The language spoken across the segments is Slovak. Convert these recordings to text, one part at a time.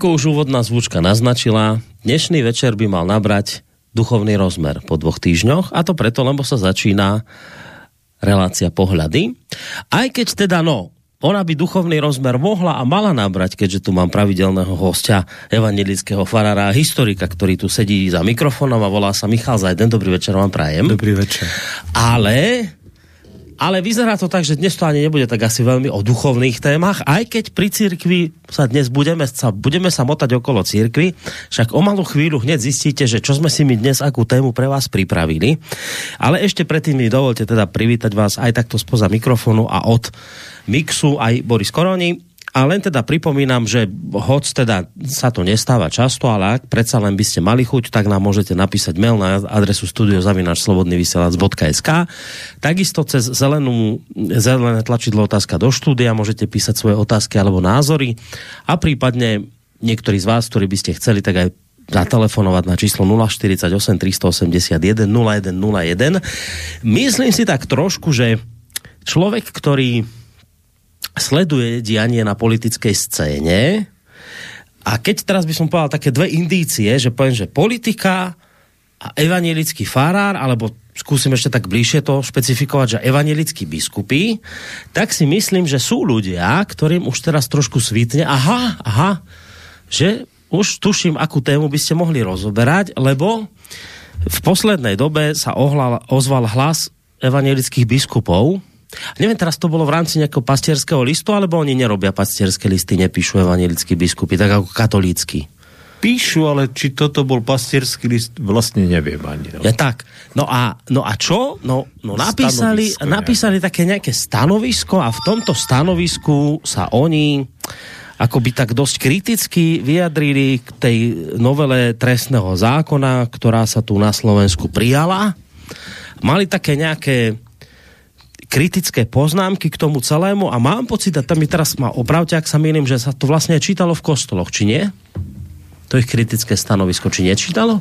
Ako už úvodná zvučka naznačila, dnešný večer by mal nabrať duchovný rozmer po dvoch týždňoch a to preto, lebo sa začína relácia pohľady. Aj keď teda, no, ona by duchovný rozmer mohla a mala nabrať, keďže tu mám pravidelného hostia, evangelického farára a historika, ktorý tu sedí za mikrofónom a volá sa Michal Zajden. Dobrý večer vám prajem. Dobrý večer. Ale ale vyzerá to tak, že dnes to ani nebude tak asi veľmi o duchovných témach, aj keď pri cirkvi sa dnes budeme sa, budeme sa motať okolo cirkvi, však o malú chvíľu hneď zistíte, že čo sme si my dnes, akú tému pre vás pripravili. Ale ešte predtým mi dovolte teda privítať vás aj takto spoza mikrofónu a od mixu aj Boris Koroni a len teda pripomínam, že hoď teda sa to nestáva často, ale ak predsa len by ste mali chuť, tak nám môžete napísať mail na adresu studiozavinačslobodnyvysielac.sk Takisto cez zelenú, zelené tlačidlo otázka do štúdia môžete písať svoje otázky alebo názory a prípadne niektorí z vás, ktorí by ste chceli, tak aj zatelefonovať na číslo 048 381 0101. Myslím si tak trošku, že človek, ktorý sleduje dianie na politickej scéne. A keď teraz by som povedal také dve indície, že poviem, že politika a evangelický farár, alebo skúsim ešte tak bližšie to špecifikovať, že evangelickí biskupy, tak si myslím, že sú ľudia, ktorým už teraz trošku svítne, aha, aha, že už tuším, akú tému by ste mohli rozoberať, lebo v poslednej dobe sa ohlal, ozval hlas evangelických biskupov, Neviem, teraz to bolo v rámci nejakého pastierského listu, alebo oni nerobia pastierské listy, nepíšu evangelickí biskupy, tak ako katolícky. Píšu, ale či toto bol pastierský list, vlastne neviem ani. No. Ja tak. No a, no a čo? No, no napísali, napísali také nejaké stanovisko a v tomto stanovisku sa oni akoby tak dosť kriticky vyjadrili k tej novele trestného zákona, ktorá sa tu na Slovensku prijala. Mali také nejaké kritické poznámky k tomu celému a mám pocit, a tam mi teraz ma opravte, ak sa milím, že sa to vlastne čítalo v kostoloch, či nie? To ich kritické stanovisko, či nečítalo?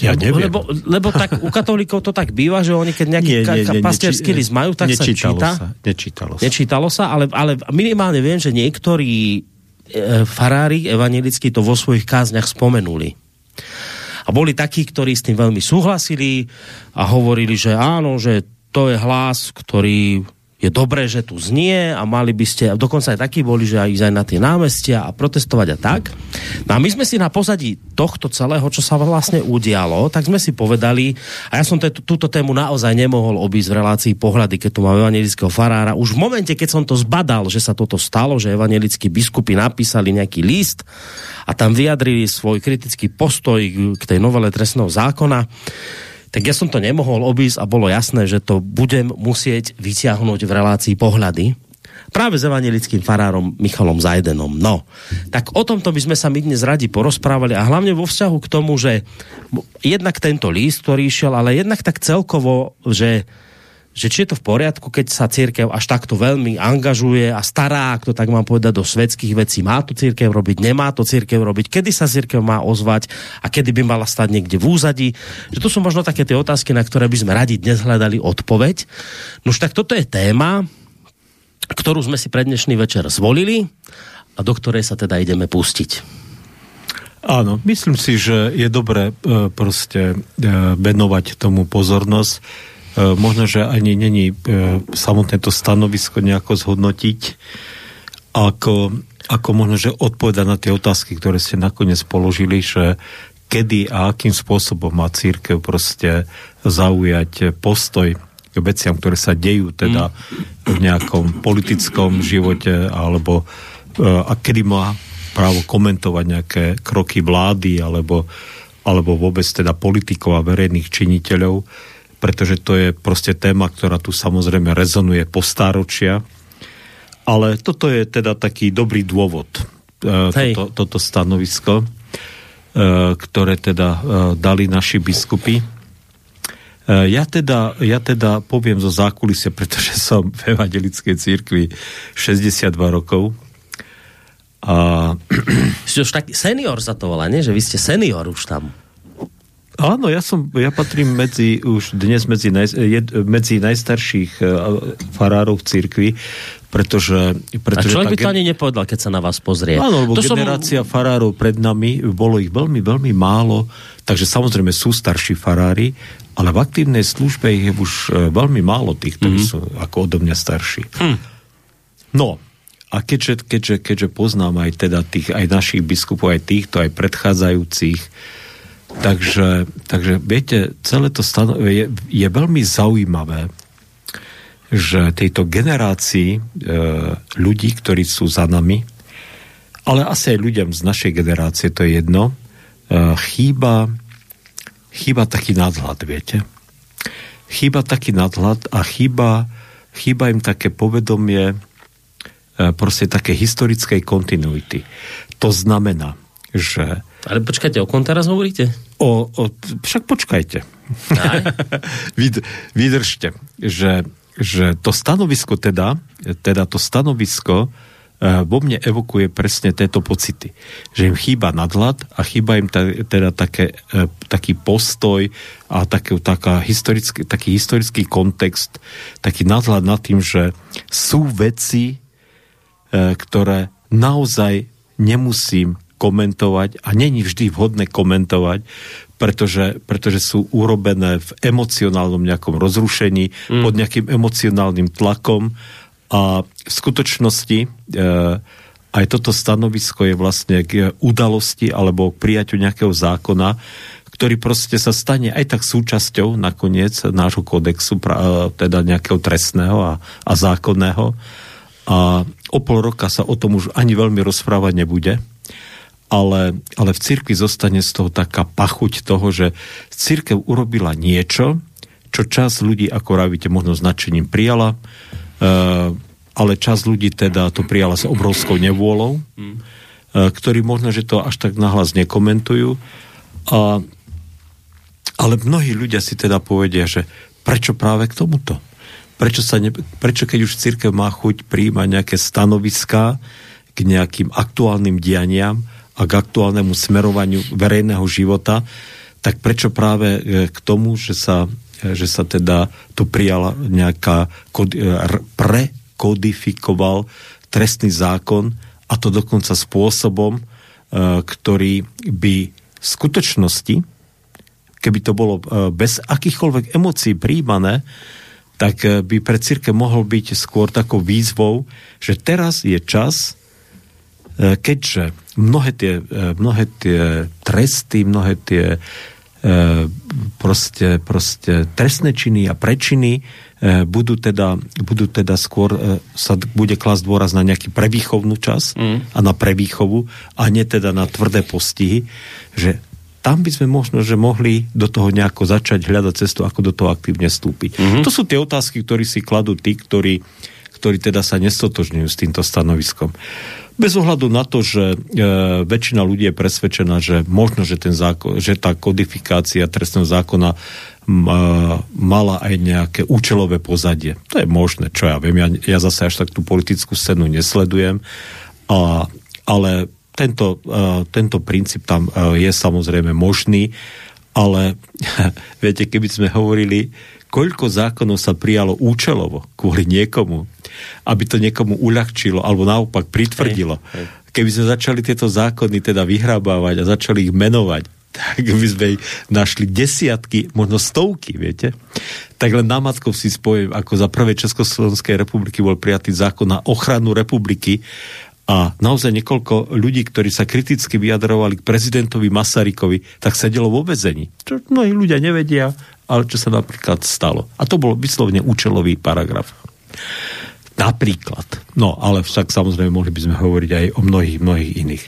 Ja neviem. Lebo, lebo tak u katolíkov to tak býva, že oni keď nejaký nie, nie, nie, pastierský list majú, tak sa číta. Sa, nečítalo sa. Nečítalo sa, ale, ale minimálne viem, že niektorí e, farári evangelickí to vo svojich kázniach spomenuli. A boli takí, ktorí s tým veľmi súhlasili a hovorili, že áno, že to je hlas, ktorý je dobré, že tu znie a mali by ste, dokonca aj takí boli, že aj ísť aj na tie námestia a protestovať a tak. No a my sme si na pozadí tohto celého, čo sa vlastne udialo, tak sme si povedali, a ja som túto tému naozaj nemohol obísť v relácii pohľady, keď tu mám evangelického farára. Už v momente, keď som to zbadal, že sa toto stalo, že evangelickí biskupy napísali nejaký list a tam vyjadrili svoj kritický postoj k tej novele trestného zákona, tak ja som to nemohol obísť a bolo jasné, že to budem musieť vyťahnuť v relácii pohľady práve s evangelickým farárom Michalom Zajdenom. No, tak o tomto by sme sa my dnes radi porozprávali a hlavne vo vzťahu k tomu, že jednak tento líst, ktorý išiel, ale jednak tak celkovo, že že či je to v poriadku, keď sa církev až takto veľmi angažuje a stará, ak to tak mám povedať, do svetských vecí. Má to církev robiť, nemá to církev robiť, kedy sa církev má ozvať a kedy by mala stať niekde v úzadí. Že to sú možno také tie otázky, na ktoré by sme radi dnes hľadali odpoveď. No už tak toto je téma, ktorú sme si pre dnešný večer zvolili a do ktorej sa teda ideme pustiť. Áno, myslím si, že je dobré e, proste e, venovať tomu pozornosť možno, že ani není e, samotné to stanovisko nejako zhodnotiť, ako, ako možno, že odpovedať na tie otázky, ktoré ste nakoniec položili, že kedy a akým spôsobom má církev proste zaujať postoj k veciam, ktoré sa dejú teda v nejakom politickom živote alebo e, a kedy má právo komentovať nejaké kroky vlády alebo, alebo vôbec teda politikov a verejných činiteľov pretože to je proste téma, ktorá tu samozrejme rezonuje po stáročia. Ale toto je teda taký dobrý dôvod, e, toto, toto stanovisko, e, ktoré teda e, dali naši biskupy. Ja teda, ja teda poviem zo zákulisia, pretože som v evangelickej církvi 62 rokov. A... Ste už taký senior za to volá, nie? Že vy ste senior už tam. Áno, ja som, ja patrím medzi, už dnes medzi, naj, jed, medzi najstarších uh, farárov v cirkvi. pretože... pretože a človek by to ani nepovedal, keď sa na vás pozrie. Áno, lebo to generácia som... farárov pred nami, bolo ich veľmi, veľmi málo, takže samozrejme sú starší farári, ale v aktívnej službe je už veľmi málo tých, ktorí mm-hmm. sú ako odo mňa starší. Hm. No, a keďže, keďže, keďže poznám aj teda tých, aj našich biskupov, aj týchto, aj predchádzajúcich, takže, takže viete, celé to stano- je, je veľmi zaujímavé, že tejto generácii e, ľudí, ktorí sú za nami, ale asi aj ľuďom z našej generácie, to je jedno, e, chýba, chýba taký nadhľad, viete? Chýba taký nadhľad a chýba, chýba im také povedomie e, proste také historickej kontinuity. To znamená, že... Ale počkajte, o kom teraz hovoríte? O, o, však počkajte. Vydržte, že že to stanovisko teda, teda to stanovisko uh, vo mne evokuje presne tieto pocity. Že im chýba nadhľad a chýba im ta, teda také, uh, taký postoj a také, taká historický, taký historický kontext, taký nadhľad nad tým, že sú veci, uh, ktoré naozaj nemusím komentovať a není vždy vhodné komentovať, pretože, pretože sú urobené v emocionálnom nejakom rozrušení, mm. pod nejakým emocionálnym tlakom a v skutočnosti e, aj toto stanovisko je vlastne k udalosti alebo k prijaťu nejakého zákona, ktorý proste sa stane aj tak súčasťou nakoniec nášho kódexu, e, teda nejakého trestného a, a zákonného. A o pol roka sa o tom už ani veľmi rozprávať nebude ale, ale v cirkvi zostane z toho taká pachuť toho, že církev urobila niečo, čo čas ľudí, ako ravíte, možno značením prijala, uh, ale čas ľudí teda to prijala s obrovskou nevôľou, uh, ktorí možno, že to až tak nahlas nekomentujú. A, ale mnohí ľudia si teda povedia, že prečo práve k tomuto? Prečo, sa ne, prečo keď už církev má chuť príjmať nejaké stanoviská k nejakým aktuálnym dianiam, a k aktuálnemu smerovaniu verejného života, tak prečo práve e, k tomu, že sa, e, že sa teda tu prijala nejaká, e, prekodifikoval trestný zákon a to dokonca spôsobom, ktorý by v skutočnosti, keby to bolo bez akýchkoľvek emócií príjmané, tak by pre círke mohol byť skôr takou výzvou, že teraz je čas, keďže mnohé tie, e, mnohé tie tresty, mnohé tie e, proste, proste trestné činy a prečiny e, budú teda, budú teda skôr sa bude klasť dôraz na nejaký prevýchovnú čas mm. a na prevýchovu a nie teda na tvrdé postihy, že tam by sme možno, že mohli do toho nejako začať hľadať cestu, ako do toho aktívne vstúpiť. Mm-hmm. To sú tie otázky, ktoré si kladú tí, ktorí, ktorí teda sa nestotožňujú s týmto stanoviskom. Bez ohľadu na to, že e, väčšina ľudí je presvedčená, že možno, že, ten zákon, že tá kodifikácia trestného zákona mala aj nejaké účelové pozadie. To je možné, čo ja viem. Ja, ja zase až tak tú politickú scénu nesledujem, a, ale tento, e, tento princíp tam e, je samozrejme možný, ale viete, keby sme hovorili, koľko zákonov sa prijalo účelovo kvôli niekomu, aby to niekomu uľahčilo alebo naopak pritvrdilo. Hej, hej. Keby sme začali tieto zákony teda vyhrabávať a začali ich menovať, tak by sme našli desiatky, možno stovky, viete? Tak len námatkov si spojím, ako za prvé Československej republiky bol prijatý zákon na ochranu republiky a naozaj niekoľko ľudí, ktorí sa kriticky vyjadrovali k prezidentovi Masarykovi, tak sedelo vo vezení. Čo mnohí ľudia nevedia, ale čo sa napríklad stalo. A to bol vyslovene účelový paragraf. Napríklad. No, ale však samozrejme mohli by sme hovoriť aj o mnohých, mnohých iných.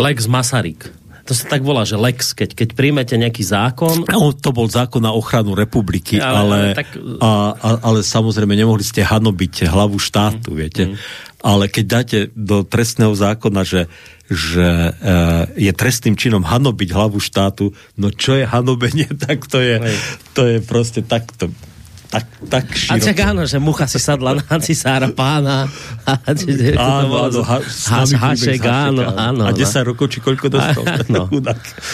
Lex Masaryk. To sa tak volá, že Lex, keď, keď príjmete nejaký zákon... No, to bol zákon na ochranu republiky, ale, ale, tak... a, a, ale samozrejme nemohli ste hanobiť hlavu štátu, mm, viete. Mm. Ale keď dáte do trestného zákona, že, že e, je trestným činom hanobiť hlavu štátu, no čo je hanobenie, tak to je, to je proste takto tak, tak široko. A čak áno, že mucha si sadla na cisára pána. áno, áno, ha, hašek, áno, áno. A 10 no. rokov, či koľko dostal. No.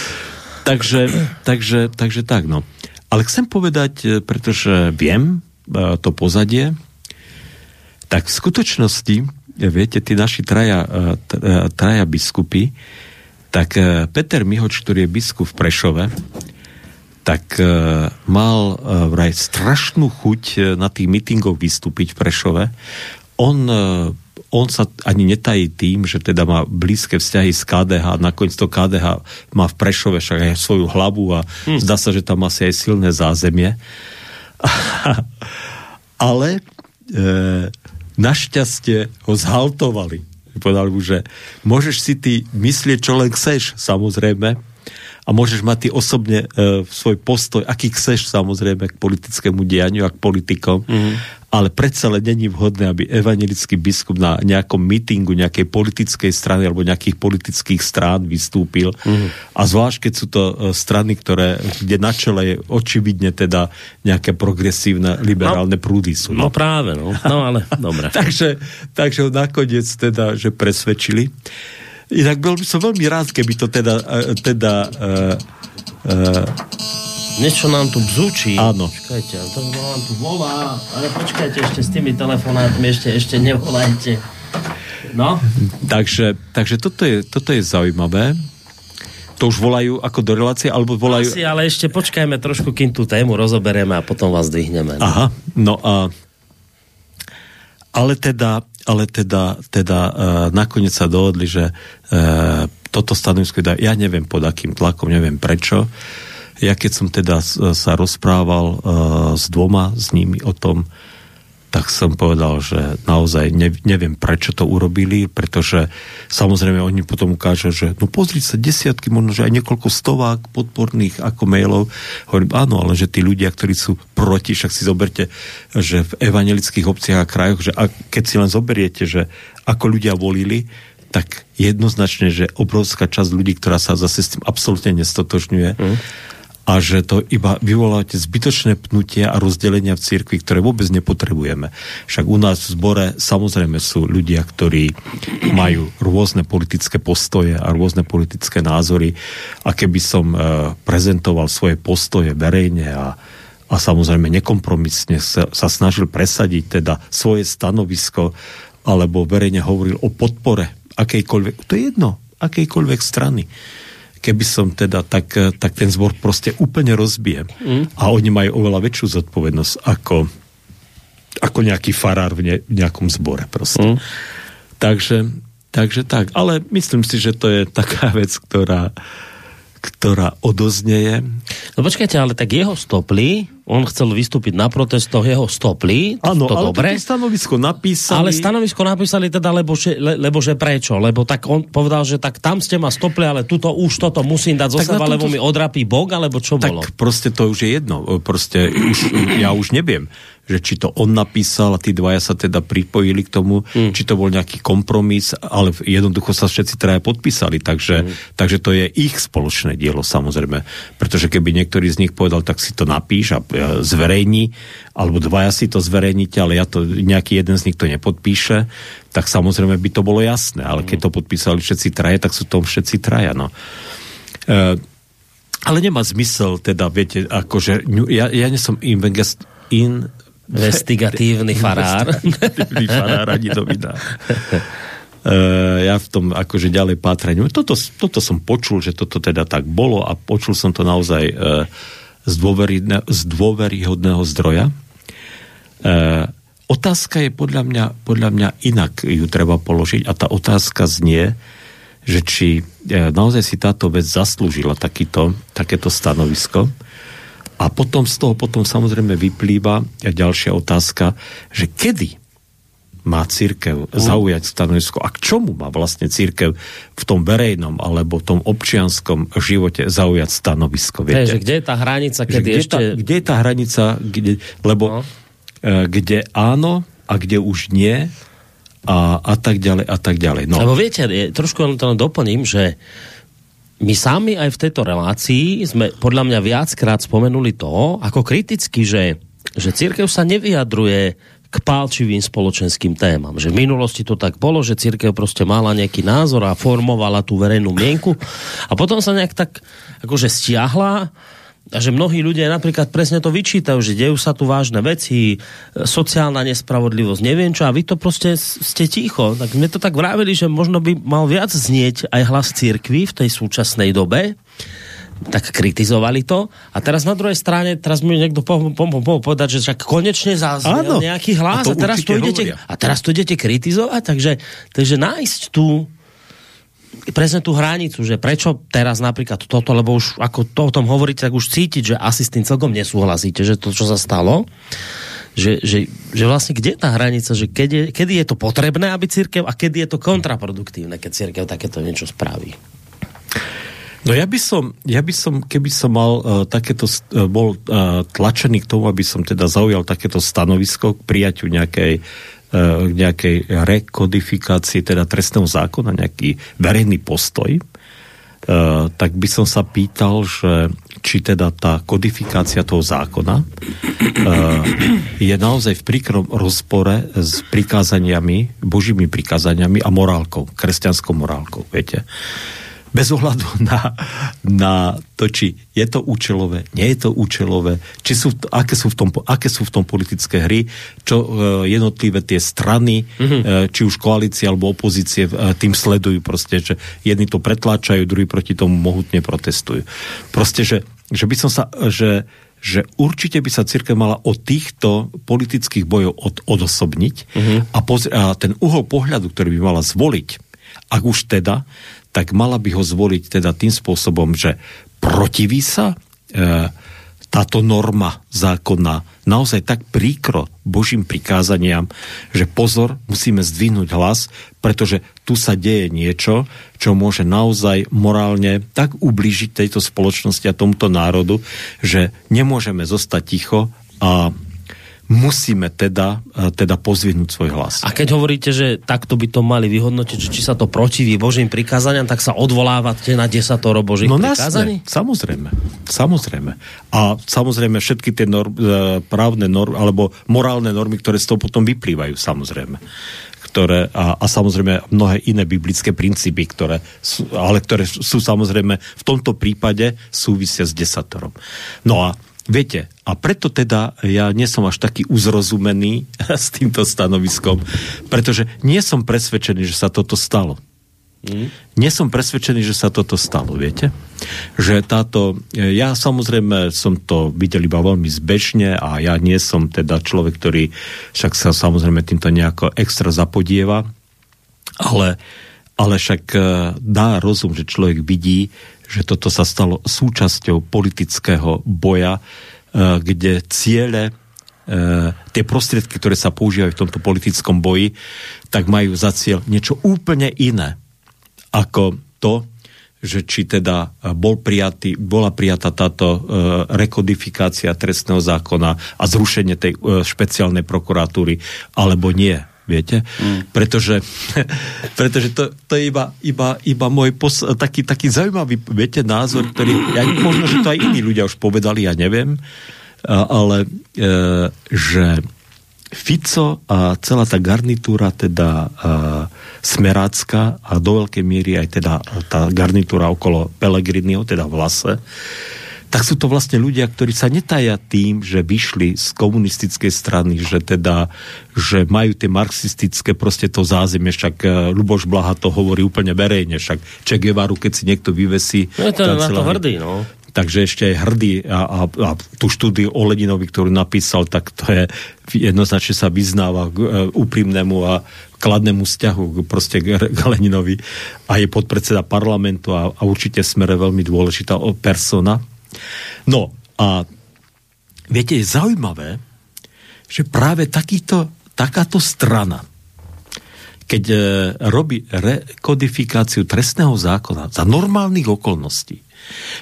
takže, takže, takže tak, no. Ale chcem povedať, e, pretože viem e, to pozadie, Tak v skutočnosti, viete, tí naši traja, traja biskupy, tak Peter Mihoč, ktorý je biskup v Prešove, tak uh, mal uh, vraj strašnú chuť uh, na tých mítingoch vystúpiť v Prešove. On, uh, on sa ani netají tým, že teda má blízke vzťahy s KDH, nakoniec to KDH má v Prešove však aj svoju hlavu a hm. zdá sa, že tam asi aj silné zázemie. Ale e, našťastie ho zhaltovali. Povedali mu, že môžeš si ty myslieť, čo len chceš, samozrejme, a môžeš mať ty osobne e, svoj postoj, aký chceš samozrejme k politickému dianiu a k politikom, mm-hmm. ale predsa len není vhodné, aby evangelický biskup na nejakom mítingu nejakej politickej strany alebo nejakých politických strán vystúpil. Mm-hmm. A zvlášť, keď sú to e, strany, ktoré, kde na čele je očividne teda nejaké progresívne liberálne no, prúdy sú. No, no práve, no, no ale dobre. takže, takže nakoniec teda, že presvedčili. Inak bol by som veľmi rád, keby to teda, e, teda uh, uh, Niečo nám tu bzúči. Áno. Počkajte, to vám tu volá, ale počkajte ešte s tými telefonátmi, ešte, ešte nevolajte. No. Takže, takže toto, je, toto je zaujímavé. To už volajú ako do relácie, alebo volajú... Asi, ale ešte počkajme trošku, kým tú tému rozoberieme a potom vás dvihneme. No. Aha, no a ale teda, ale teda, teda uh, nakoniec sa dohodli, že uh, toto stanovisko, ja neviem pod akým tlakom, neviem prečo. Ja keď som teda sa rozprával uh, s dvoma s nimi o tom, tak som povedal, že naozaj ne, neviem, prečo to urobili, pretože samozrejme oni potom ukážu, že no pozri sa, desiatky, možno, že aj niekoľko stovák podporných ako mailov. Hovorím, áno, ale že tí ľudia, ktorí sú proti, však si zoberte, že v evangelických obciach a krajoch, že a keď si len zoberiete, že ako ľudia volili, tak jednoznačne, že obrovská časť ľudí, ktorá sa zase s tým absolútne nestotožňuje, mm a že to iba vyvolávate zbytočné pnutia a rozdelenia v cirkvi, ktoré vôbec nepotrebujeme. Však u nás v zbore samozrejme sú ľudia, ktorí majú rôzne politické postoje a rôzne politické názory a keby som e, prezentoval svoje postoje verejne a, a samozrejme nekompromisne sa, sa snažil presadiť teda svoje stanovisko alebo verejne hovoril o podpore akejkoľvek, to je jedno, akejkoľvek strany keby som teda, tak, tak ten zbor proste úplne rozbijem. Mm. A oni majú oveľa väčšiu zodpovednosť ako, ako nejaký farár v, ne, v nejakom zbore proste. Mm. Takže, takže tak. Ale myslím si, že to je taká vec, ktorá, ktorá odoznieje. No počkajte, ale tak jeho stopli, on chcel vystúpiť na protestoch, jeho stopli, Áno, to ale dobre. stanovisko napísali. Ale stanovisko napísali teda, lebo že, le, lebo že prečo? Lebo tak on povedal, že tak tam ste ma stopli, ale tuto už toto musím dať zo seba, lebo mi odrapí Bog, alebo čo tak bolo? Tak proste to už je jedno. Proste už, ja už neviem že či to on napísal a tí dvaja sa teda pripojili k tomu, mm. či to bol nejaký kompromis, ale jednoducho sa všetci traja podpísali, takže, mm. takže to je ich spoločné dielo samozrejme. Pretože keby niektorý z nich povedal, tak si to napíš a zverejní, alebo dvaja si to zverejníte, ale ja to, nejaký jeden z nich to nepodpíše, tak samozrejme by to bolo jasné. Ale keď to podpísali všetci traje, tak sú to všetci traja. No. E, ale nemá zmysel, teda, viete, akože, ja, ja nie som invest, in, Investigatívny farár. Investigatívny farár, ani to vydá. Uh, ja v tom akože ďalej pátraní. Toto, toto som počul, že toto teda tak bolo a počul som to naozaj uh, z, dôvery, z dôveryhodného zdroja. Uh, otázka je podľa mňa, podľa mňa inak ju treba položiť a tá otázka znie, že či uh, naozaj si táto vec zaslúžila takýto, takéto stanovisko a potom z toho potom samozrejme vyplýva ďalšia otázka, že kedy má církev zaujať stanovisko a k čomu má vlastne církev v tom verejnom alebo tom občianskom živote zaujať stanovisko. Viete? že kde je tá hranica, kedy kde ešte... Tá, kde je tá hranica, kde, lebo no. E, kde áno a kde už nie a, a tak ďalej a tak ďalej. No. Lebo viete, trošku len to doplním, že my sami aj v tejto relácii sme podľa mňa viackrát spomenuli to, ako kriticky, že, že církev sa nevyjadruje k pálčivým spoločenským témam. Že v minulosti to tak bolo, že církev proste mala nejaký názor a formovala tú verejnú mienku a potom sa nejak tak akože stiahla a že mnohí ľudia napríklad presne to vyčítajú, že dejú sa tu vážne veci, sociálna nespravodlivosť, neviem čo, a vy to proste ste ticho. Tak sme to tak vravili, že možno by mal viac znieť aj hlas církvy v tej súčasnej dobe, tak kritizovali to. A teraz na druhej strane, teraz mi niekto po, po, po, po, povedať, že však konečne zaznel nejaký hlas a, a, teraz to idete, a teraz to idete kritizovať, takže, takže nájsť tú presne tú hranicu, že prečo teraz napríklad toto, lebo už ako to o tom hovoríte, tak už cítiť, že asi s tým celkom nesúhlasíte, že to, čo sa stalo, že, že, že vlastne kde je tá hranica, že kedy je, kedy je to potrebné, aby církev a kedy je to kontraproduktívne, keď církev takéto niečo spraví. No ja by som, ja by som keby som mal uh, takéto, uh, bol uh, tlačený k tomu, aby som teda zaujal takéto stanovisko k prijaťu nejakej k nejakej rekodifikácii teda trestného zákona, nejaký verejný postoj, tak by som sa pýtal, že či teda tá kodifikácia toho zákona je naozaj v príkrom rozpore s prikázaniami, božími prikázaniami a morálkou, kresťanskou morálkou, viete bez ohľadu na, na to, či je to účelové, nie je to účelové, či sú, aké, sú v tom, aké sú v tom politické hry, čo uh, jednotlivé tie strany, mm-hmm. či už koalície alebo opozície uh, tým sledujú proste, že jedni to pretláčajú, druhí proti tomu mohutne protestujú. Proste, že, že by som sa, že, že určite by sa církev mala od týchto politických bojov od, odosobniť mm-hmm. a, pozri- a ten uhol pohľadu, ktorý by mala zvoliť, ak už teda, tak mala by ho zvoliť teda tým spôsobom, že protiví sa e, táto norma zákona naozaj tak príkro Božím prikázaniam, že pozor, musíme zdvihnúť hlas, pretože tu sa deje niečo, čo môže naozaj morálne tak ublížiť tejto spoločnosti a tomuto národu, že nemôžeme zostať ticho a musíme teda, e, teda pozvihnúť svoj hlas. A keď hovoríte, že takto by to mali vyhodnotiť, či sa to protiví Božím prikázaniam, tak sa odvolávate na desatoro Božích no, prikázaní? samozrejme, samozrejme. A samozrejme všetky tie norm, e, právne normy, alebo morálne normy, ktoré z toho potom vyplývajú, samozrejme ktoré, a, a samozrejme mnohé iné biblické princípy, ktoré sú, ale ktoré sú samozrejme v tomto prípade súvisia s desatorom. No a Viete, a preto teda ja nie som až taký uzrozumený s týmto stanoviskom, pretože nie som presvedčený, že sa toto stalo. Mm. Nie som presvedčený, že sa toto stalo, viete? Že táto, ja samozrejme som to videl iba veľmi zbežne a ja nie som teda človek, ktorý však sa samozrejme týmto nejako extra zapodieva, ale, ale však eh, dá rozum, že človek vidí, že toto sa stalo súčasťou politického boja, e, kde ciele, e, tie prostriedky, ktoré sa používajú v tomto politickom boji, tak majú za cieľ niečo úplne iné ako to, že či teda bol prijatý, bola prijatá táto e, rekodifikácia trestného zákona a zrušenie tej špeciálnej prokuratúry, alebo nie viete? Mm. Pretože, pretože to, to je iba, iba, iba môj pos, taký, taký zaujímavý, viete, názor, ktorý, ja, možno, že to aj iní ľudia už povedali, ja neviem, ale e, že Fico a celá tá garnitúra teda e, smerácka a do veľkej miery aj teda tá garnitúra okolo Pelegriniho, teda v lase, tak sú to vlastne ľudia, ktorí sa netajia tým, že vyšli z komunistickej strany, že teda, že majú tie marxistické proste to zázemie, však e, Luboš Blaha to hovorí úplne verejne, však Che Guevaru, keď si niekto vyvesí... No to je na to hrdý, no. Takže ešte aj hrdý a, a, a tú štúdiu o Leninovi, ktorú napísal, tak to je jednoznačne sa vyznáva k uh, úprimnému a kladnému vzťahu proste k, k Leninovi. A je podpredseda parlamentu a, a určite smere veľmi dôležitá persona. No a viete, je zaujímavé, že práve takýto, takáto strana, keď e, robí rekodifikáciu trestného zákona za normálnych okolností,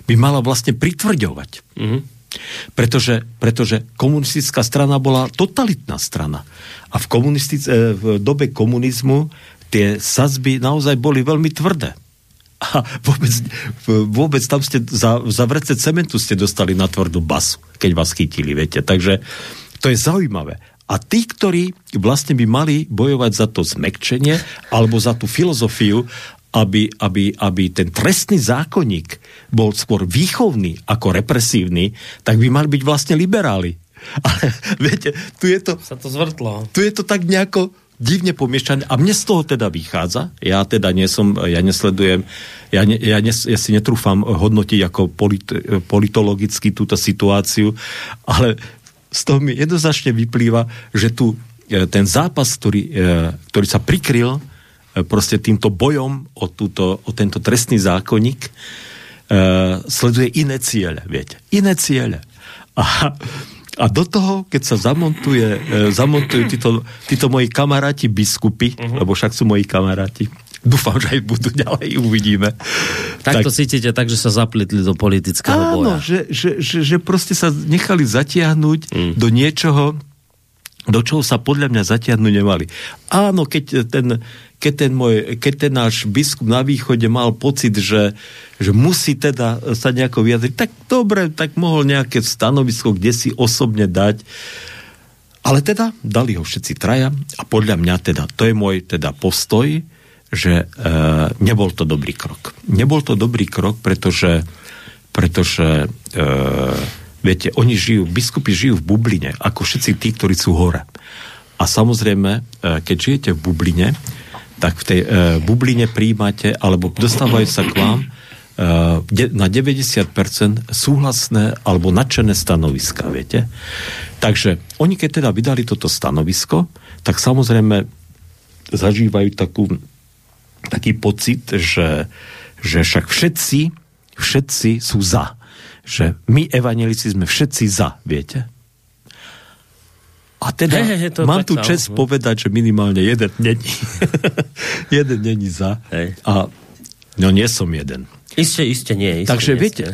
by mala vlastne pritvrďovať. Mm-hmm. Pretože, pretože komunistická strana bola totalitná strana. A v, komunistic- e, v dobe komunizmu tie sazby naozaj boli veľmi tvrdé a vôbec, vôbec tam ste za, za vrece cementu ste dostali na tvrdú basu, keď vás chytili, viete. Takže to je zaujímavé. A tí, ktorí vlastne by mali bojovať za to zmekčenie alebo za tú filozofiu aby, aby, aby ten trestný zákonník bol skôr výchovný ako represívny, tak by mali byť vlastne liberáli. Ale viete, tu je to... Sa to zvrtlo. Tu je to tak nejako divne pomiešané a mne z toho teda vychádza, ja teda nie som, ja nesledujem, ja, ne, ja, nes, ja si netrúfam hodnotiť ako polit, politologicky túto situáciu, ale z toho mi jednoznačne vyplýva, že tu e, ten zápas, ktorý, e, ktorý sa prikryl e, proste týmto bojom o, túto, o tento trestný zákonník, sleduje iné ciele, viete. Iné ciele. A a do toho, keď sa zamontuje, e, zamontujú títo, títo moji kamaráti biskupy, uh-huh. lebo však sú moji kamaráti, dúfam, že aj budú ďalej, uvidíme. Tak, tak to cítite tak, že sa zaplitli do politického áno, boja. Že, že, že, že proste sa nechali zatiahnuť mm. do niečoho, do čoho sa podľa mňa zatiahnuť nemali. Áno, keď ten, keď ten, môj, keď ten náš biskup na východe mal pocit, že, že musí teda sa nejako vyjadriť, tak dobre, tak mohol nejaké stanovisko kde si osobne dať. Ale teda dali ho všetci traja a podľa mňa teda, to je môj teda postoj, že e, nebol to dobrý krok. Nebol to dobrý krok, pretože, pretože e, viete, oni žijú, biskupy žijú v bubline, ako všetci tí, ktorí sú hore. A samozrejme, e, keď žijete v bubline, tak v tej e, bubline príjmate, alebo dostávajú sa k vám e, na 90% súhlasné alebo nadšené stanoviska, viete. Takže oni keď teda vydali toto stanovisko, tak samozrejme zažívajú takú, taký pocit, že, že však všetci, všetci sú za. Že my, evanelici, sme všetci za, viete. A teda hey, hey, to mám tu čest no. povedať, že minimálne jeden není. jeden není za. Hey. A no nie som jeden. Isté, isté nie. Isté, Takže nie, viete,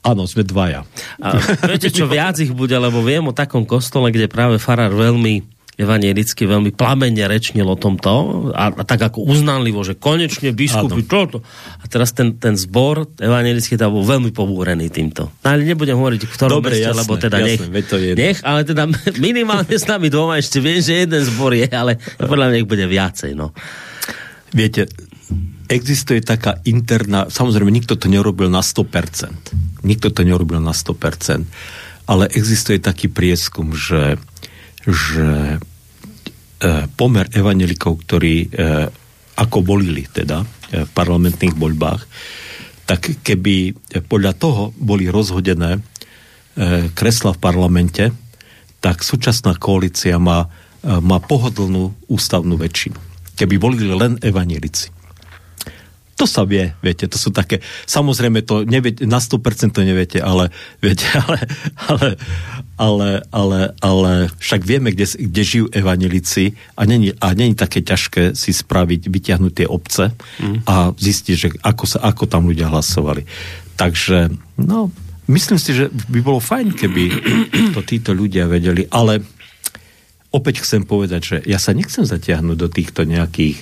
Áno, sme dvaja. A viete, čo viac ich bude, lebo viem o takom kostole, kde práve farár veľmi evanielicky veľmi plamenne rečnil o tomto a, a tak ako uznanlivo, že konečne biskupy toto. A teraz ten, ten zbor evanielický tam bol veľmi pobúrený týmto. No, ale nebudem hovoriť v ktorom Dobre, meste, jasné, lebo teda jasné, nech, to je nech, ale teda minimálne s nami dvoma ešte viem, že jeden zbor je, ale podľa mňa ich bude viacej. No. Viete, existuje taká interná, samozrejme nikto to nerobil na 100%. Nikto to nerobil na 100%. Ale existuje taký prieskum, že, že pomer evanelikov, ktorí e, ako volili teda e, v parlamentných voľbách, tak keby podľa toho boli rozhodené kresla v parlamente, tak súčasná koalícia má, má pohodlnú ústavnú väčšinu. Keby volili len evanelici. To sa vie, viete, to sú také, samozrejme to neviete, na 100% to neviete, ale viete, ale, ale, ale, ale, ale však vieme, kde, kde žijú evanelici a není, a není také ťažké si spraviť, vyťahnuť tie obce mm. a zistiť, že ako, sa, ako tam ľudia hlasovali. Takže, no, myslím si, že by bolo fajn, keby to títo ľudia vedeli, ale opäť chcem povedať, že ja sa nechcem zatiahnuť do týchto nejakých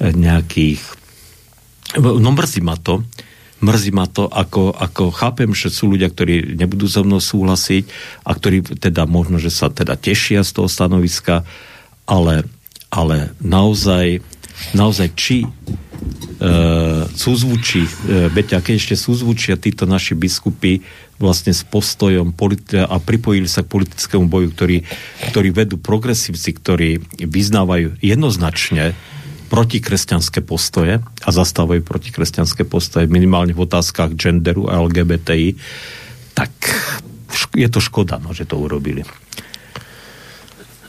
nejakých No mrzí ma to, mrzí ma to, ako, ako chápem, že sú ľudia, ktorí nebudú so mnou súhlasiť a ktorí teda možno, že sa teda tešia z toho stanoviska, ale, ale naozaj, naozaj či e, súzvučí, e, Beťa, keď ešte súzvučia títo naši biskupy vlastne s postojom politi- a pripojili sa k politickému boju, ktorý, ktorý vedú progresívci, ktorí vyznávajú jednoznačne protikresťanské postoje a zastávajú protikresťanské postoje minimálne v otázkach genderu a LGBTI, tak je to škoda, no, že to urobili.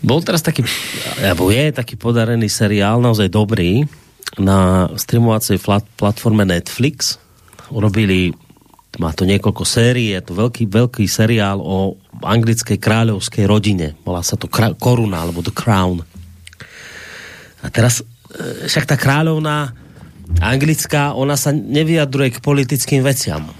Bol teraz taký, alebo je taký podarený seriál, naozaj dobrý, na streamovacej platforme Netflix. Urobili, má to niekoľko sérií, je to veľký, veľký seriál o anglickej kráľovskej rodine. Volá sa to Koruna, alebo The Crown. A teraz však tá kráľovná anglická, ona sa nevyjadruje k politickým veciam.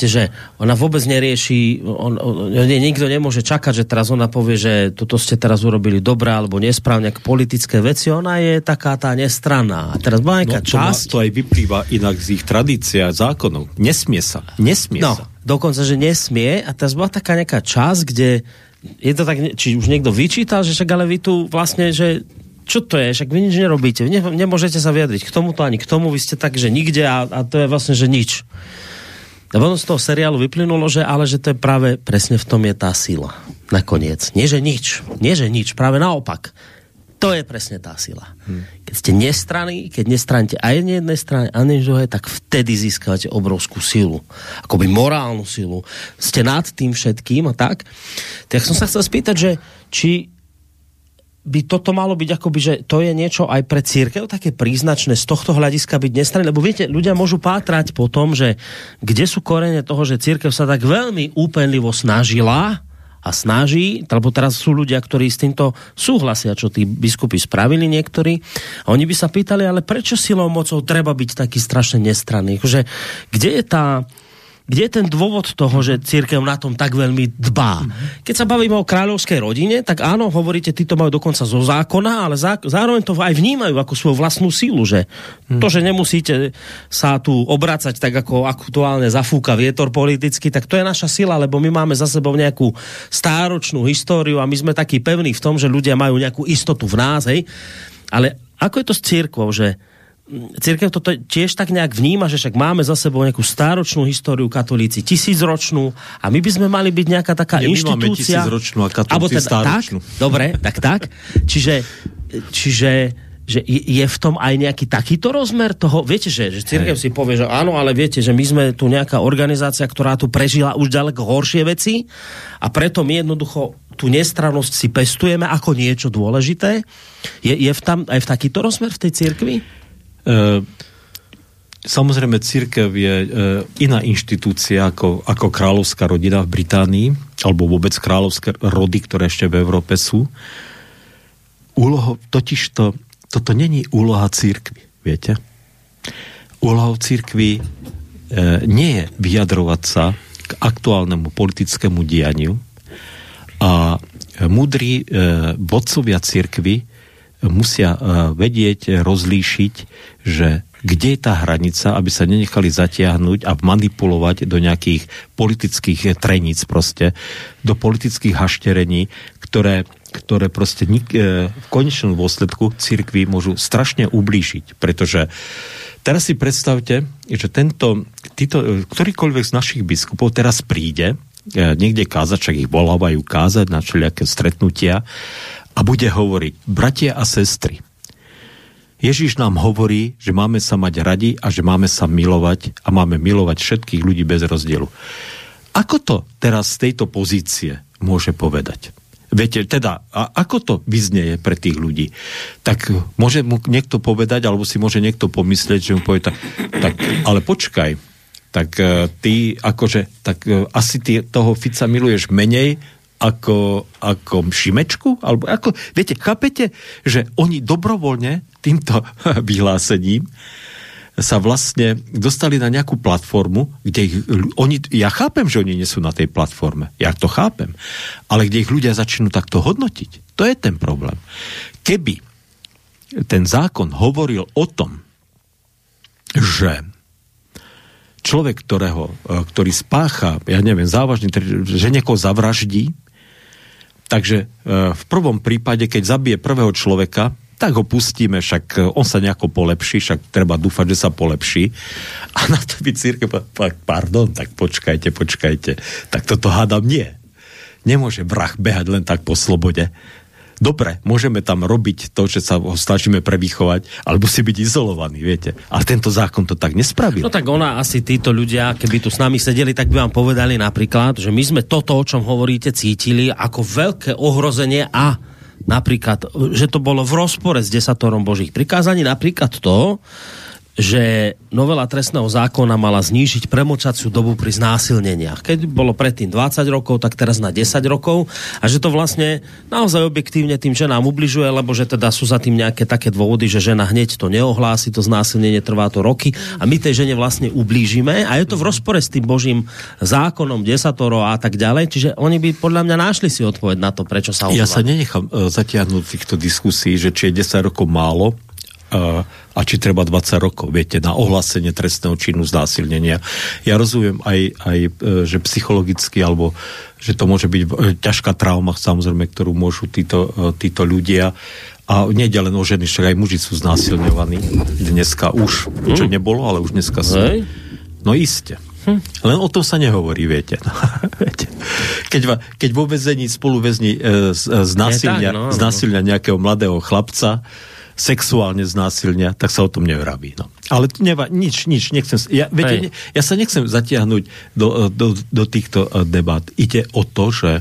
že ona vôbec nerieši, on, on, nikto nemôže čakať, že teraz ona povie, že toto ste teraz urobili dobré alebo nesprávne k politické veci, ona je taká tá nestranná. A teraz má nejaká no, časť... to aj vyplýva inak z ich tradícia a zákonov. Nesmie sa. Nesmie no, sa. Dokonca, že nesmie a teraz bola taká nejaká časť, kde je to tak, či už niekto vyčítal, že však ale vy tu vlastne, že čo to je, však vy nič nerobíte, ne, nemôžete sa vyjadriť k tomuto ani k tomu, vy ste tak, že nikde a, a to je vlastne, že nič. A potom z toho seriálu vyplynulo, že ale že to je práve presne v tom je tá sila. Nakoniec. Nie, že nič. Nie, že nič. Práve naopak. To je presne tá sila. Hmm. Keď ste nestraní, keď nestranite aj na jednej strane, a na druhej, tak vtedy získavate obrovskú silu. Akoby morálnu silu. Ste nad tým všetkým a tak. Tak som sa chcel spýtať, že či by toto malo byť akoby, že to je niečo aj pre církev také príznačné z tohto hľadiska byť nestranné, lebo viete, ľudia môžu pátrať po tom, že kde sú korene toho, že církev sa tak veľmi úpenlivo snažila a snaží, lebo teraz sú ľudia, ktorí s týmto súhlasia, čo tí biskupy spravili niektorí, a oni by sa pýtali, ale prečo silou mocou treba byť taký strašne nestranný? Že, kde je tá, kde je ten dôvod toho, že církev na tom tak veľmi dbá? Keď sa bavíme o kráľovskej rodine, tak áno, hovoríte, tí to majú dokonca zo zákona, ale zá, zároveň to aj vnímajú ako svoju vlastnú sílu, že to, že nemusíte sa tu obracať tak, ako aktuálne zafúka vietor politicky, tak to je naša sila, lebo my máme za sebou nejakú stáročnú históriu a my sme takí pevní v tom, že ľudia majú nejakú istotu v nás, hej? Ale ako je to s církvou, že církev toto tiež tak nejak vníma, že však máme za sebou nejakú stáročnú históriu katolíci, tisícročnú a my by sme mali byť nejaká taká Nie, inštitúcia. My máme a katolíci teda, stáročnú. Tak, dobre, tak tak. Čiže, čiže že je v tom aj nejaký takýto rozmer toho, viete, že, že církev si povie, že áno, ale viete, že my sme tu nejaká organizácia, ktorá tu prežila už ďaleko horšie veci a preto my jednoducho tú nestrannosť si pestujeme ako niečo dôležité. Je, je v tam aj v takýto rozmer v tej církvi? E, samozrejme, církev je e, iná inštitúcia ako, ako kráľovská rodina v Británii, alebo vôbec kráľovské rody, ktoré ešte v Európe sú. Úloho, totiž to, toto není úloha církvy, viete? Úlohou církvy e, nie je vyjadrovať sa k aktuálnemu politickému dianiu a múdri e, vodcovia církvy musia uh, vedieť, rozlíšiť, že kde je tá hranica, aby sa nenechali zatiahnuť a manipulovať do nejakých politických treníc proste, do politických hašterení, ktoré, ktoré proste nik, e, v konečnom dôsledku cirkvi môžu strašne ublížiť, pretože teraz si predstavte, že tento, títo, ktorýkoľvek z našich biskupov teraz príde, e, niekde kázať, však ich volávajú kázať na všelijaké stretnutia a bude hovoriť, bratia a sestry, Ježiš nám hovorí, že máme sa mať radi a že máme sa milovať a máme milovať všetkých ľudí bez rozdielu. Ako to teraz z tejto pozície môže povedať? Viete, teda, a ako to vyznieje pre tých ľudí? Tak môže mu niekto povedať, alebo si môže niekto pomyslieť, že mu povie tak, tak ale počkaj, tak uh, ty akože, tak uh, asi ty toho Fica miluješ menej ako, ako Šimečku? Alebo ako, viete, chápete, že oni dobrovoľne týmto vyhlásením sa vlastne dostali na nejakú platformu, kde ich, oni, ja chápem, že oni nie sú na tej platforme, ja to chápem, ale kde ich ľudia začnú takto hodnotiť. To je ten problém. Keby ten zákon hovoril o tom, že človek, ktorého, ktorý spácha, ja neviem, závažný, že niekoho zavraždí, Takže e, v prvom prípade, keď zabije prvého človeka, tak ho pustíme, však e, on sa nejako polepší, však treba dúfať, že sa polepší. A na to by církev, pardon, tak počkajte, počkajte, tak toto hádam nie. Nemôže vrah behať len tak po slobode dobre, môžeme tam robiť to, že sa ho snažíme prevychovať, alebo si byť izolovaný, viete. Ale tento zákon to tak nespravil. No tak ona asi títo ľudia, keby tu s nami sedeli, tak by vám povedali napríklad, že my sme toto, o čom hovoríte, cítili ako veľké ohrozenie a napríklad, že to bolo v rozpore s desatorom Božích prikázaní, napríklad to, že novela trestného zákona mala znížiť premočaciu dobu pri znásilneniach. Keď bolo predtým 20 rokov, tak teraz na 10 rokov. A že to vlastne naozaj objektívne tým ženám ubližuje, lebo že teda sú za tým nejaké také dôvody, že žena hneď to neohlási, to znásilnenie trvá to roky. A my tej žene vlastne ublížime. A je to v rozpore s tým Božím zákonom, desatoro a tak ďalej, čiže oni by podľa mňa našli si odpoveď na to, prečo sa ozvali. Ja sa nenechám uh, zatiahnuť týchto diskusí, že či je 10 rokov málo, a či treba 20 rokov, viete, na ohlásenie trestného činu znásilnenia. Ja rozumiem aj, aj e, že psychologicky, alebo že to môže byť e, ťažká trauma, samozrejme, ktorú môžu títo, e, títo ľudia, a nie len o ženy, však aj muži sú znásilňovaní dneska už, čo hm. nebolo, ale už dneska sú. No iste. Hm. Len o tom sa nehovorí, viete. No, viete. Keď, va, keď vo vezení spolu väzni e, znásilňa, no, no. nejakého mladého chlapca, sexuálne znásilňa, tak sa o tom nevraví. No. Ale to neva, nič, nič, nechcem, ja, viete, ne, ja sa nechcem zatiahnuť do, do, do týchto uh, debat. Ide o to, že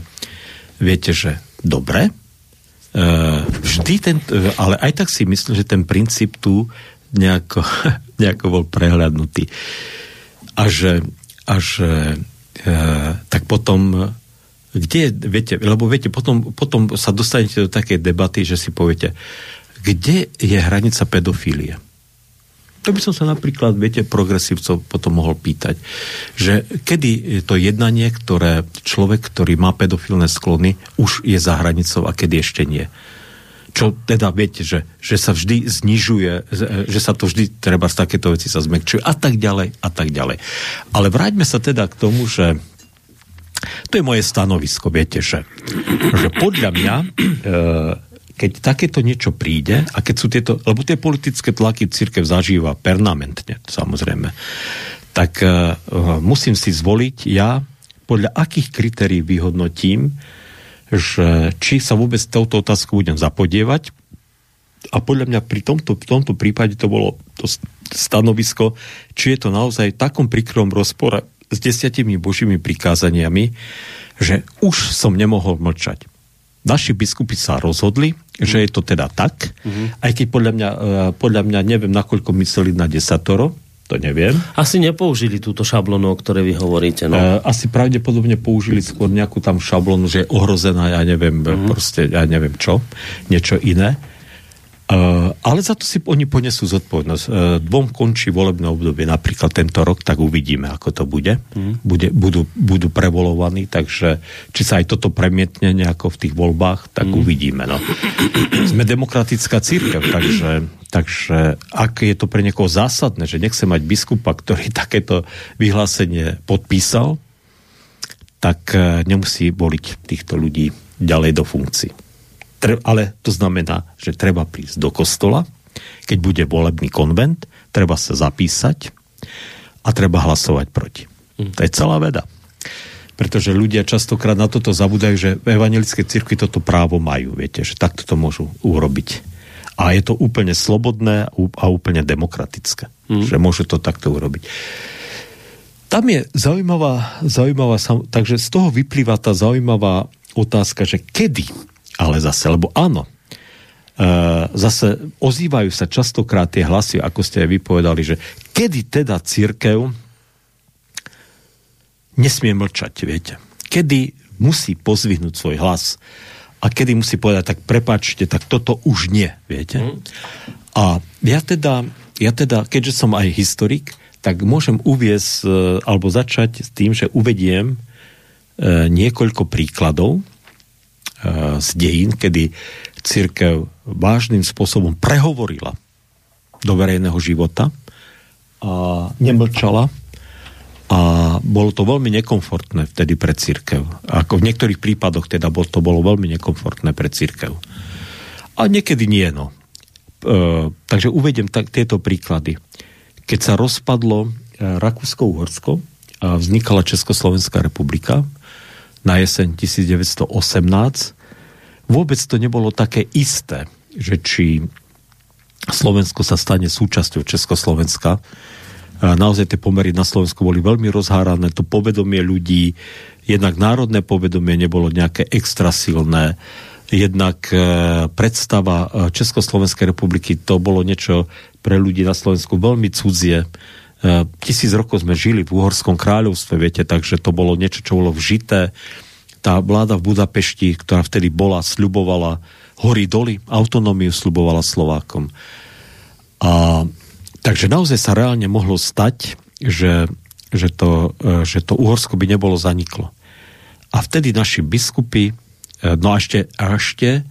viete, že dobre, uh, vždy ten, uh, ale aj tak si myslím, že ten princíp tu nejako, nejako bol prehľadnutý. A že, a že uh, tak potom kde, viete, lebo viete, potom, potom sa dostanete do takej debaty, že si poviete, kde je hranica pedofílie? To by som sa napríklad, viete, progresívcov potom mohol pýtať, že kedy to jednanie, ktoré človek, ktorý má pedofilné sklony, už je za hranicou a kedy ešte nie. Čo teda viete, že, že sa vždy znižuje, že sa to vždy treba z takéto veci sa zmekčuje a tak ďalej a tak ďalej. Ale vráťme sa teda k tomu, že to je moje stanovisko, viete, že, že podľa mňa e, keď takéto niečo príde a keď sú tieto, lebo tie politické tlaky církev zažíva permanentne, samozrejme, tak uh, musím si zvoliť ja, podľa akých kritérií vyhodnotím, že či sa vôbec touto otázkou budem zapodievať. A podľa mňa pri tomto, v tomto prípade to bolo to stanovisko, či je to naozaj v takom príkrom rozpore s desiatimi božími prikázaniami, že už som nemohol mlčať naši biskupy sa rozhodli, že je to teda tak, mm-hmm. aj keď podľa mňa, e, podľa mňa neviem, nakoľko mysleli na desatoro, to neviem. Asi nepoužili túto šablonu, o ktorej vy hovoríte. No. E, asi pravdepodobne použili skôr nejakú tam šablonu, že je ohrozená, ja neviem, mm-hmm. proste, ja neviem čo, niečo iné. Uh, ale za to si oni ponesú zodpovednosť. Uh, dvom končí volebné obdobie napríklad tento rok, tak uvidíme, ako to bude. Mm. bude budú, budú prevolovaní, takže či sa aj toto premietne nejako v tých voľbách, tak mm. uvidíme. No. Sme demokratická církev, takže, takže ak je to pre niekoho zásadné, že nechce mať biskupa, ktorý takéto vyhlásenie podpísal, tak uh, nemusí voliť týchto ľudí ďalej do funkcií ale to znamená, že treba prísť do kostola, keď bude volebný konvent, treba sa zapísať a treba hlasovať proti. Mm. To je celá veda. Pretože ľudia častokrát na toto zabudajú, že v evangelickej cirkvi toto právo majú, viete, že takto to môžu urobiť. A je to úplne slobodné a úplne demokratické, mm. že môžu to takto urobiť. Tam je zaujímavá, zaujímavá, takže z toho vyplýva tá zaujímavá otázka, že kedy ale zase, lebo áno, e, zase ozývajú sa častokrát tie hlasy, ako ste aj vypovedali, že kedy teda církev nesmie mlčať, viete. Kedy musí pozvihnúť svoj hlas a kedy musí povedať, tak prepáčte, tak toto už nie, viete. Mm. A ja teda, ja teda, keďže som aj historik, tak môžem uviesť, e, alebo začať s tým, že uvediem e, niekoľko príkladov, z dejín, kedy církev vážnym spôsobom prehovorila do verejného života a nemlčala a bolo to veľmi nekomfortné vtedy pre církev. Ako v niektorých prípadoch teda to bolo veľmi nekomfortné pre církev. A niekedy nie, no. E, takže uvedem tak, tieto príklady. Keď sa rozpadlo e, Rakúsko-Uhorsko a vznikala Československá republika, na jeseň 1918, vôbec to nebolo také isté, že či Slovensko sa stane súčasťou Československa. Naozaj tie pomery na Slovensku boli veľmi rozhárané, to povedomie ľudí, jednak národné povedomie nebolo nejaké extra silné, jednak e, predstava e, Československej republiky, to bolo niečo pre ľudí na Slovensku veľmi cudzie. E, tisíc rokov sme žili v Uhorskom kráľovstve, viete, takže to bolo niečo, čo bolo vžité. Tá vláda v Budapešti, ktorá vtedy bola, sľubovala hory doly, autonómiu sľubovala Slovákom. A, takže naozaj sa reálne mohlo stať, že, že, to, e, že to Uhorsko by nebolo zaniklo. A vtedy naši biskupy, e, no a ešte, a ešte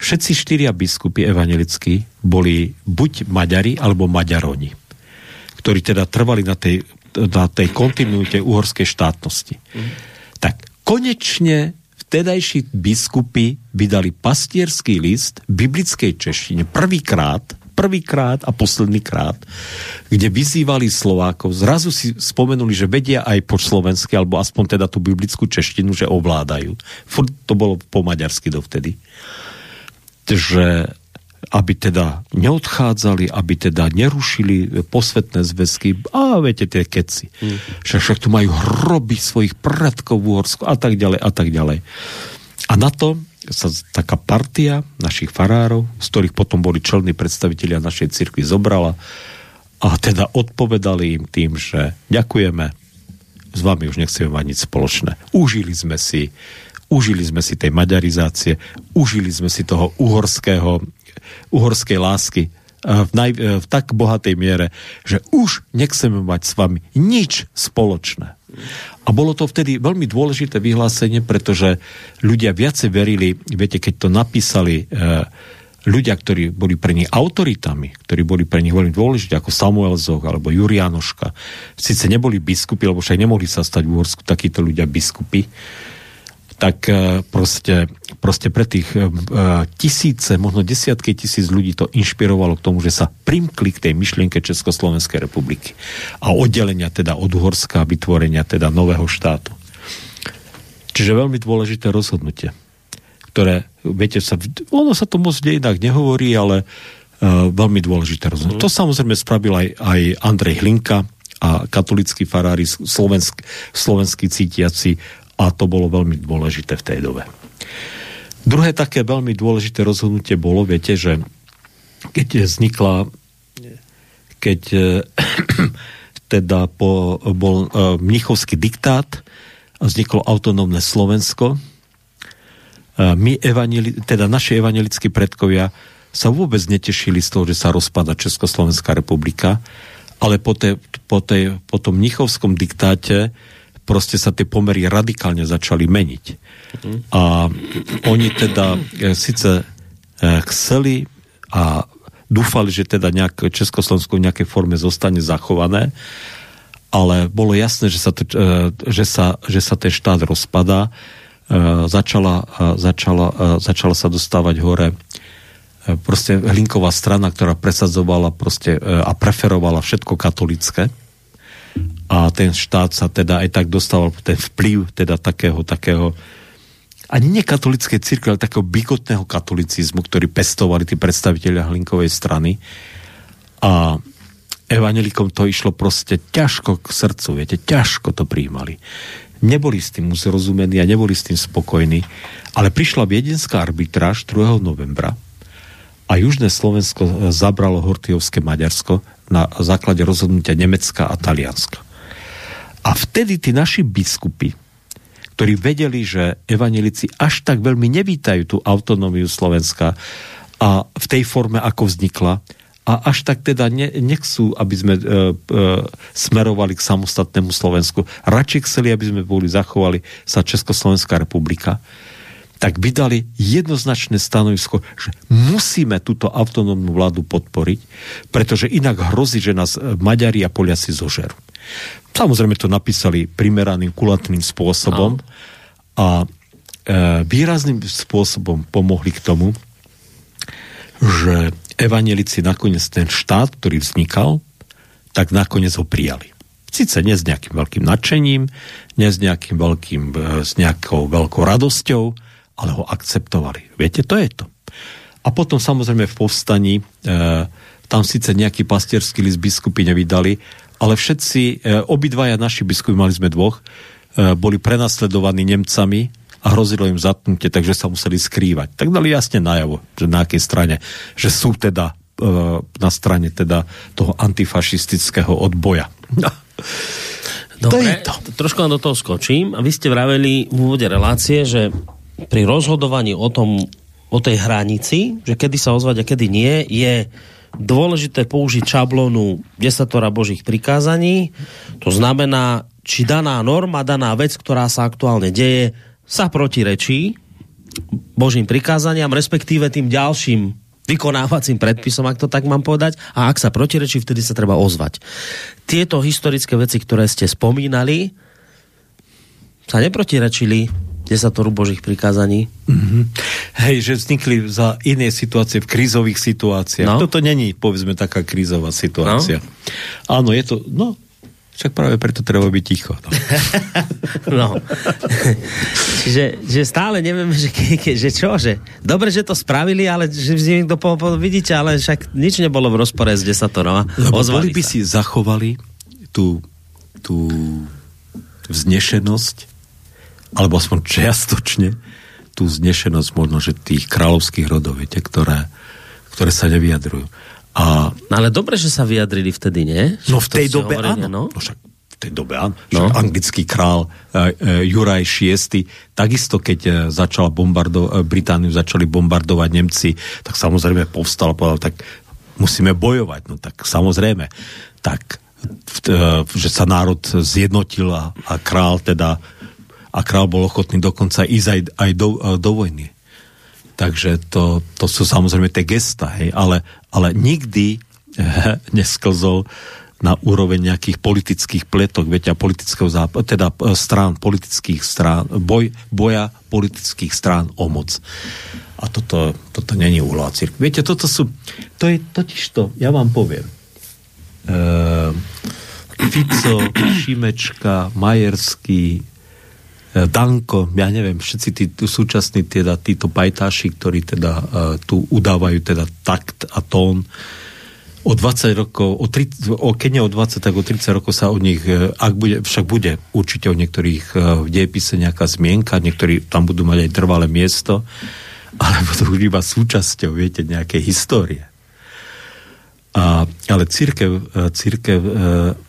všetci štyria biskupy evangelickí boli buď Maďari alebo Maďaroni ktorí teda trvali na tej, na tej kontinuite uhorskej štátnosti. Mm. Tak konečne vtedajší biskupy vydali pastierský list v biblickej češtine prvýkrát, prvýkrát a posledný krát, kde vyzývali Slovákov, zrazu si spomenuli, že vedia aj po slovensky, alebo aspoň teda tú biblickú češtinu, že ovládajú. Furt to bolo po maďarsky dovtedy. Že aby teda neodchádzali, aby teda nerušili posvetné zväzky. A viete, tie keci. Však, však tu majú hroby svojich predkov v Uhorsku a tak ďalej a tak ďalej. A na to sa taká partia našich farárov, z ktorých potom boli čelní predstavitelia našej cirkvi, zobrala a teda odpovedali im tým, že ďakujeme, s vami už nechceme mať nič spoločné. Užili sme si užili sme si tej maďarizácie, užili sme si toho uhorského uhorskej lásky v, naj, v tak bohatej miere, že už nechceme mať s vami nič spoločné. A bolo to vtedy veľmi dôležité vyhlásenie, pretože ľudia viacej verili, viete, keď to napísali e, ľudia, ktorí boli pre nich autoritami, ktorí boli pre nich veľmi dôležití, ako Samuel Zoch alebo Jurianoška, síce neboli biskupy, lebo však nemohli sa stať v Uhorsku takíto ľudia biskupy, tak e, proste, proste pre tých e, tisíce, možno desiatky tisíc ľudí to inšpirovalo k tomu, že sa primkli k tej myšlienke Československej republiky a oddelenia teda od Uhorska a vytvorenia teda nového štátu. Čiže veľmi dôležité rozhodnutie, ktoré, viete, sa, ono sa to moc inak nehovorí, ale uh, veľmi dôležité rozhodnutie. Mm. To samozrejme spravil aj, aj Andrej Hlinka, a katolickí farári, slovenskí, slovenskí cítiaci a to bolo veľmi dôležité v tej dobe. Druhé také veľmi dôležité rozhodnutie bolo, viete, že keď vznikla, keď teda po, bol uh, mnichovský diktát vzniklo autonómne Slovensko, my evanili, teda naši evangelickí predkovia sa vôbec netešili z toho, že sa rozpada Československá republika, ale po, te, po, tej, po tom mnichovskom diktáte proste sa tie pomery radikálne začali meniť. A oni teda e, síce e, chceli a dúfali, že teda nejak Československo v nejakej forme zostane zachované, ale bolo jasné, že sa, e, že sa, že sa ten štát rozpadá. Začala, začala, začala sa dostávať hore proste Hlinková strana, ktorá presadzovala proste a preferovala všetko katolické a ten štát sa teda aj tak dostával ten vplyv teda takého, takého ani nie katolické církve, ale takého bigotného katolicizmu, ktorý pestovali tí predstaviteľia Hlinkovej strany. A evanelikom to išlo proste ťažko k srdcu, viete, ťažko to príjmali. Neboli s tým uzrozumení a neboli s tým spokojní, ale prišla viedenská arbitráž 2. novembra a Južné Slovensko zabralo Hortiovské Maďarsko na základe rozhodnutia Nemecka a Talianska. A vtedy tí naši biskupy, ktorí vedeli, že evanelici až tak veľmi nevítajú tú autonómiu Slovenska a v tej forme, ako vznikla, a až tak teda ne, nechcú, aby sme e, e, smerovali k samostatnému Slovensku. Radšej chceli, aby sme boli zachovali sa Československá republika tak vydali jednoznačné stanovisko, že musíme túto autonómnu vládu podporiť, pretože inak hrozí, že nás Maďari a Poliaci zožerú. Samozrejme to napísali primeraným, kulatným spôsobom a e, výrazným spôsobom pomohli k tomu, že evanelici nakoniec ten štát, ktorý vznikal, tak nakoniec ho prijali. Sice nie s nejakým veľkým nadšením, nie s nejakým veľkým, e, s nejakou veľkou radosťou, ale ho akceptovali. Viete, to je to. A potom samozrejme v povstaní, e, tam síce nejaký pastierský list biskupy nevydali, ale všetci, e, obidvaja naši biskupy, mali sme dvoch, e, boli prenasledovaní Nemcami a hrozilo im zatnutie, takže sa museli skrývať. Tak dali jasne najavo, že na akej strane, že sú teda e, na strane teda toho antifašistického odboja. Dobre, to je to. trošku do toho skočím. A vy ste vraveli v úvode relácie, že pri rozhodovaní o tom, o tej hranici, že kedy sa ozvať a kedy nie, je dôležité použiť šablónu desatora božích prikázaní. To znamená, či daná norma, daná vec, ktorá sa aktuálne deje, sa protirečí božím prikázaniam, respektíve tým ďalším vykonávacím predpisom, ak to tak mám povedať, a ak sa protirečí, vtedy sa treba ozvať. Tieto historické veci, ktoré ste spomínali, sa neprotirečili desatoru božích prikázaní. Mm-hmm. Hej, že vznikli za iné situácie, v krízových situáciách. No. Toto není, povedzme, taká krízová situácia. No. Áno, je to, no, však práve preto treba byť ticho. No. no. Čiže že stále nevieme, že, ke, že čo, že dobre, že to spravili, ale že niekto po, po, vidíte, ale však nič nebolo v rozpore s desatorom. Lebo boli by sa. si zachovali tú, tú vznešenosť alebo aspoň čiastočne tú znešenosť možno, že tých kráľovských rodov, viete, ktoré, ktoré sa nevyjadrujú. A... No ale dobre, že sa vyjadrili vtedy, nie? No v tej dobe hovorili, áno. No? no však v tej dobe áno. No. anglický král uh, uh, Juraj VI, takisto keď uh, začala bombardo- uh, Britániu začali bombardovať Nemci, tak samozrejme povstal a povedal, tak musíme bojovať. No tak samozrejme. Tak, uh, že sa národ zjednotil a, a král teda a král bol ochotný dokonca ísť aj, aj do, e, do vojny. Takže to, to sú samozrejme tie gesta, hej, ale, ale nikdy eh, nesklzol na úroveň nejakých politických pletok, viete, a politického západu, teda e, strán, politických strán, boj, boja politických strán o moc. A toto, toto není úloha církvy. Viete, toto sú, to je totiž to, ja vám poviem. Uh, Fico, Šimečka, Majerský, E, Danko, ja neviem, všetci tí súčasní teda, títo pajtáši, ktorí teda uh, tu udávajú teda takt a tón, o 20 rokov, o, 30, o keď nie o 20, tak o 30 rokov sa o nich, e, ak bude, však bude určite o niektorých v dejepise nejaká zmienka, niektorí tam budú mať aj trvalé miesto, ale budú iba súčasťou, viete, nejakej histórie. A, ale církev, e, církev, e,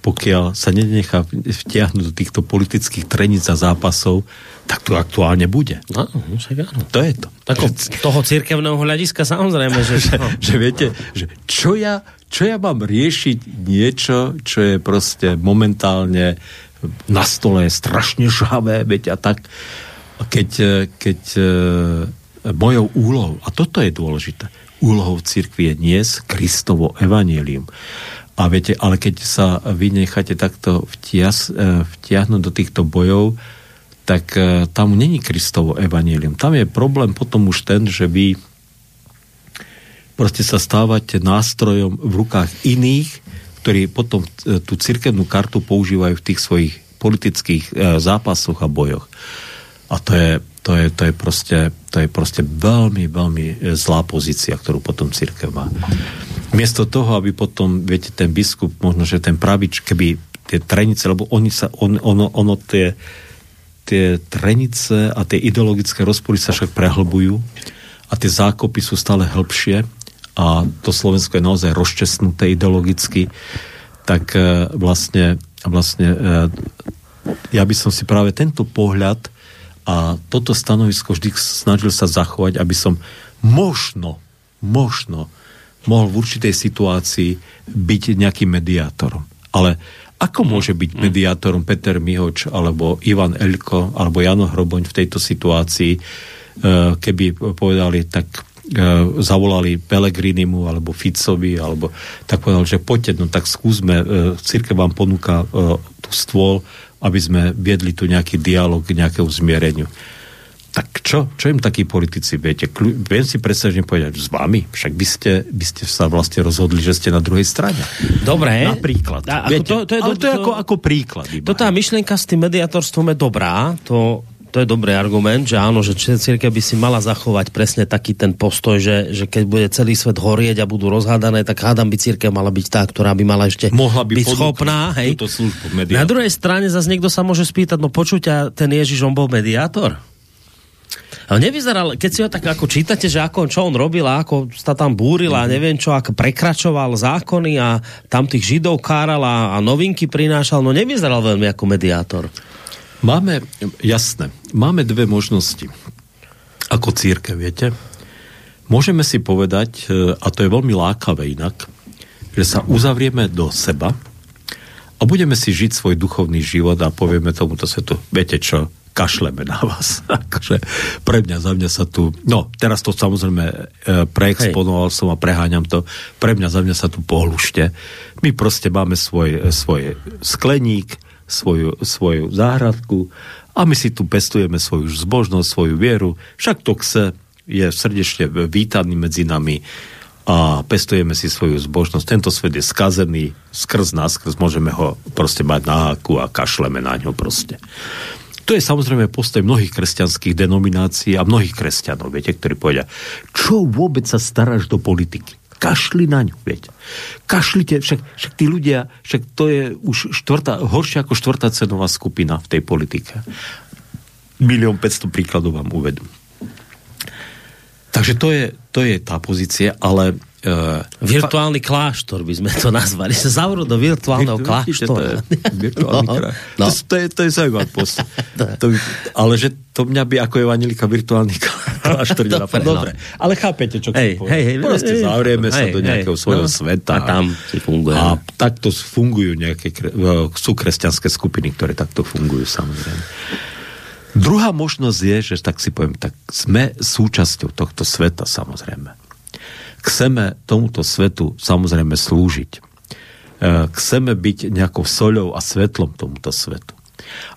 pokiaľ sa nenechá vtiahnuť do týchto politických treníc a zápasov, tak tu aktuálne bude. No, však áno. To je to. Tako, toho církevného hľadiska samozrejme, že... že, že viete, že čo ja, čo ja mám riešiť niečo, čo je proste momentálne na stole strašne žhavé, veď a tak, keď, e, keď mojou úlohou, a toto je dôležité, úlohou cirkvi je dnes Kristovo evanílium. A viete, ale keď sa vy necháte takto vtias, e, vtiahnuť do týchto bojov, tak e, tam není Kristovo evanílium. Tam je problém potom už ten, že vy proste sa stávate nástrojom v rukách iných, ktorí potom e, tú cirkevnú kartu používajú v tých svojich politických zápasoch a bojoch. A to je, to je, to je, proste, to je proste veľmi, veľmi e, zlá pozícia, ktorú potom církev má. Miesto toho, aby potom, viete, ten biskup, možno, že ten pravič, keby tie trenice, lebo oni sa, on, ono, ono tie, tie trenice a tie ideologické rozpory sa však prehlbujú a tie zákopy sú stále hĺbšie a to Slovensko je naozaj rozčesnuté ideologicky, tak e, vlastne, vlastne e, ja by som si práve tento pohľad a toto stanovisko vždy snažil sa zachovať, aby som možno, možno mohol v určitej situácii byť nejakým mediátorom. Ale ako môže byť mediátorom Peter Mihoč alebo Ivan Elko alebo Jano Hroboň v tejto situácii, e, keby povedali, tak e, zavolali Pelegrinimu alebo Ficovi, alebo tak povedal, že poďte, no tak skúsme, e, církev vám ponúka tú stôl, aby sme viedli tu nejaký dialog k nejakému zmiereniu. Tak čo? Čo im takí politici viete? Viem si predstavne povedať s vami, však by ste, by ste sa vlastne rozhodli, že ste na druhej strane. Dobre. Napríklad. A, viete, to, to je, ale to je ako, ako príklad. Iba. To tá myšlienka s tým mediatorstvom je dobrá, to, to je dobrý argument, že áno, že církev by si mala zachovať presne taký ten postoj, že, že keď bude celý svet horieť a budú rozhádané, tak hádam by církev mala byť tá, ktorá by mala ešte Mohla by byť schopná. Hej. Službu, Na druhej strane zase niekto sa môže spýtať, no počuť, ten Ježiš, on bol mediátor? Ale nevyzeral, keď si ho tak ako čítate, že ako, čo on robil a ako sa tam búril a mhm. neviem čo, ako prekračoval zákony a tam tých židov káral a, a novinky prinášal, no nevyzeral veľmi ako mediátor. Máme, jasné, máme dve možnosti. Ako církev, viete? Môžeme si povedať, e, a to je veľmi lákavé inak, že sa uzavrieme do seba a budeme si žiť svoj duchovný život a povieme tomuto svetu, viete čo, kašleme na vás. akože pre mňa, za mňa sa tu... No, teraz to samozrejme e, preexponoval Hej. som a preháňam to. Pre mňa, za mňa sa tu pohlušte. My proste máme svoj, svoj skleník, svoju, svoju záhradku A my si tu pestujeme svoju zbožnosť, svoju vieru. Však to chce, je srdečne vítaný medzi nami a pestujeme si svoju zbožnosť. Tento svet je skazený, skrz nás, skrz môžeme ho proste mať na háku a kašleme na ňo proste. To je samozrejme postoj mnohých kresťanských denominácií a mnohých kresťanov, viete, ktorí povedia, čo vôbec sa staráš do politiky? Kašli na ňu, viete. Kašlite, však, však tí ľudia, však to je už štvrtá, horšia ako štvrtá cenová skupina v tej politike. Milión 500 príkladov vám uvedú. Takže to je, to je tá pozícia, ale Uh, virtuálny kláštor by sme to nazvali. Sa zavrú do virtuálneho Virtu, kláštora. To je, virtuálny no, no. To, to, je, to je zaujímavý post. to, ale že to mňa by ako evangelika virtuálny kláštor nenapadlo. Dobre, ale chápete, čo hej, hej, hej, Proste hej, zavrieme hej, sa do nejakého hej, svojho no, sveta. A tam si funguje. A takto fungujú nejaké, sú kresťanské skupiny, ktoré takto fungujú samozrejme. Druhá možnosť je, že tak si poviem, tak sme súčasťou tohto sveta samozrejme chceme tomuto svetu samozrejme slúžiť. E, chceme byť nejakou soľou a svetlom tomuto svetu.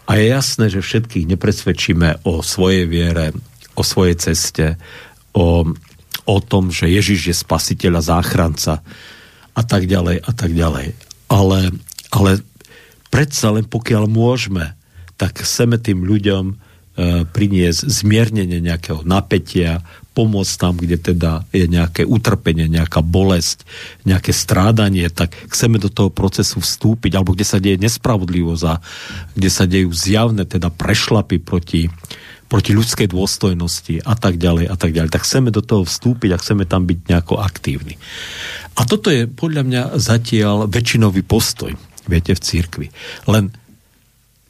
A je jasné, že všetkých nepresvedčíme o svojej viere, o svojej ceste, o, o tom, že Ježiš je spasiteľ a záchranca a tak ďalej a tak ďalej. Ale, ale predsa len pokiaľ môžeme, tak chceme tým ľuďom priniesť zmiernenie nejakého napätia, pomôcť tam, kde teda je nejaké utrpenie, nejaká bolesť, nejaké strádanie, tak chceme do toho procesu vstúpiť, alebo kde sa deje nespravodlivosť a kde sa dejú zjavné teda prešlapy proti, proti ľudskej dôstojnosti a tak ďalej a tak ďalej. Tak chceme do toho vstúpiť a chceme tam byť nejako aktívni. A toto je podľa mňa zatiaľ väčšinový postoj, viete, v církvi. Len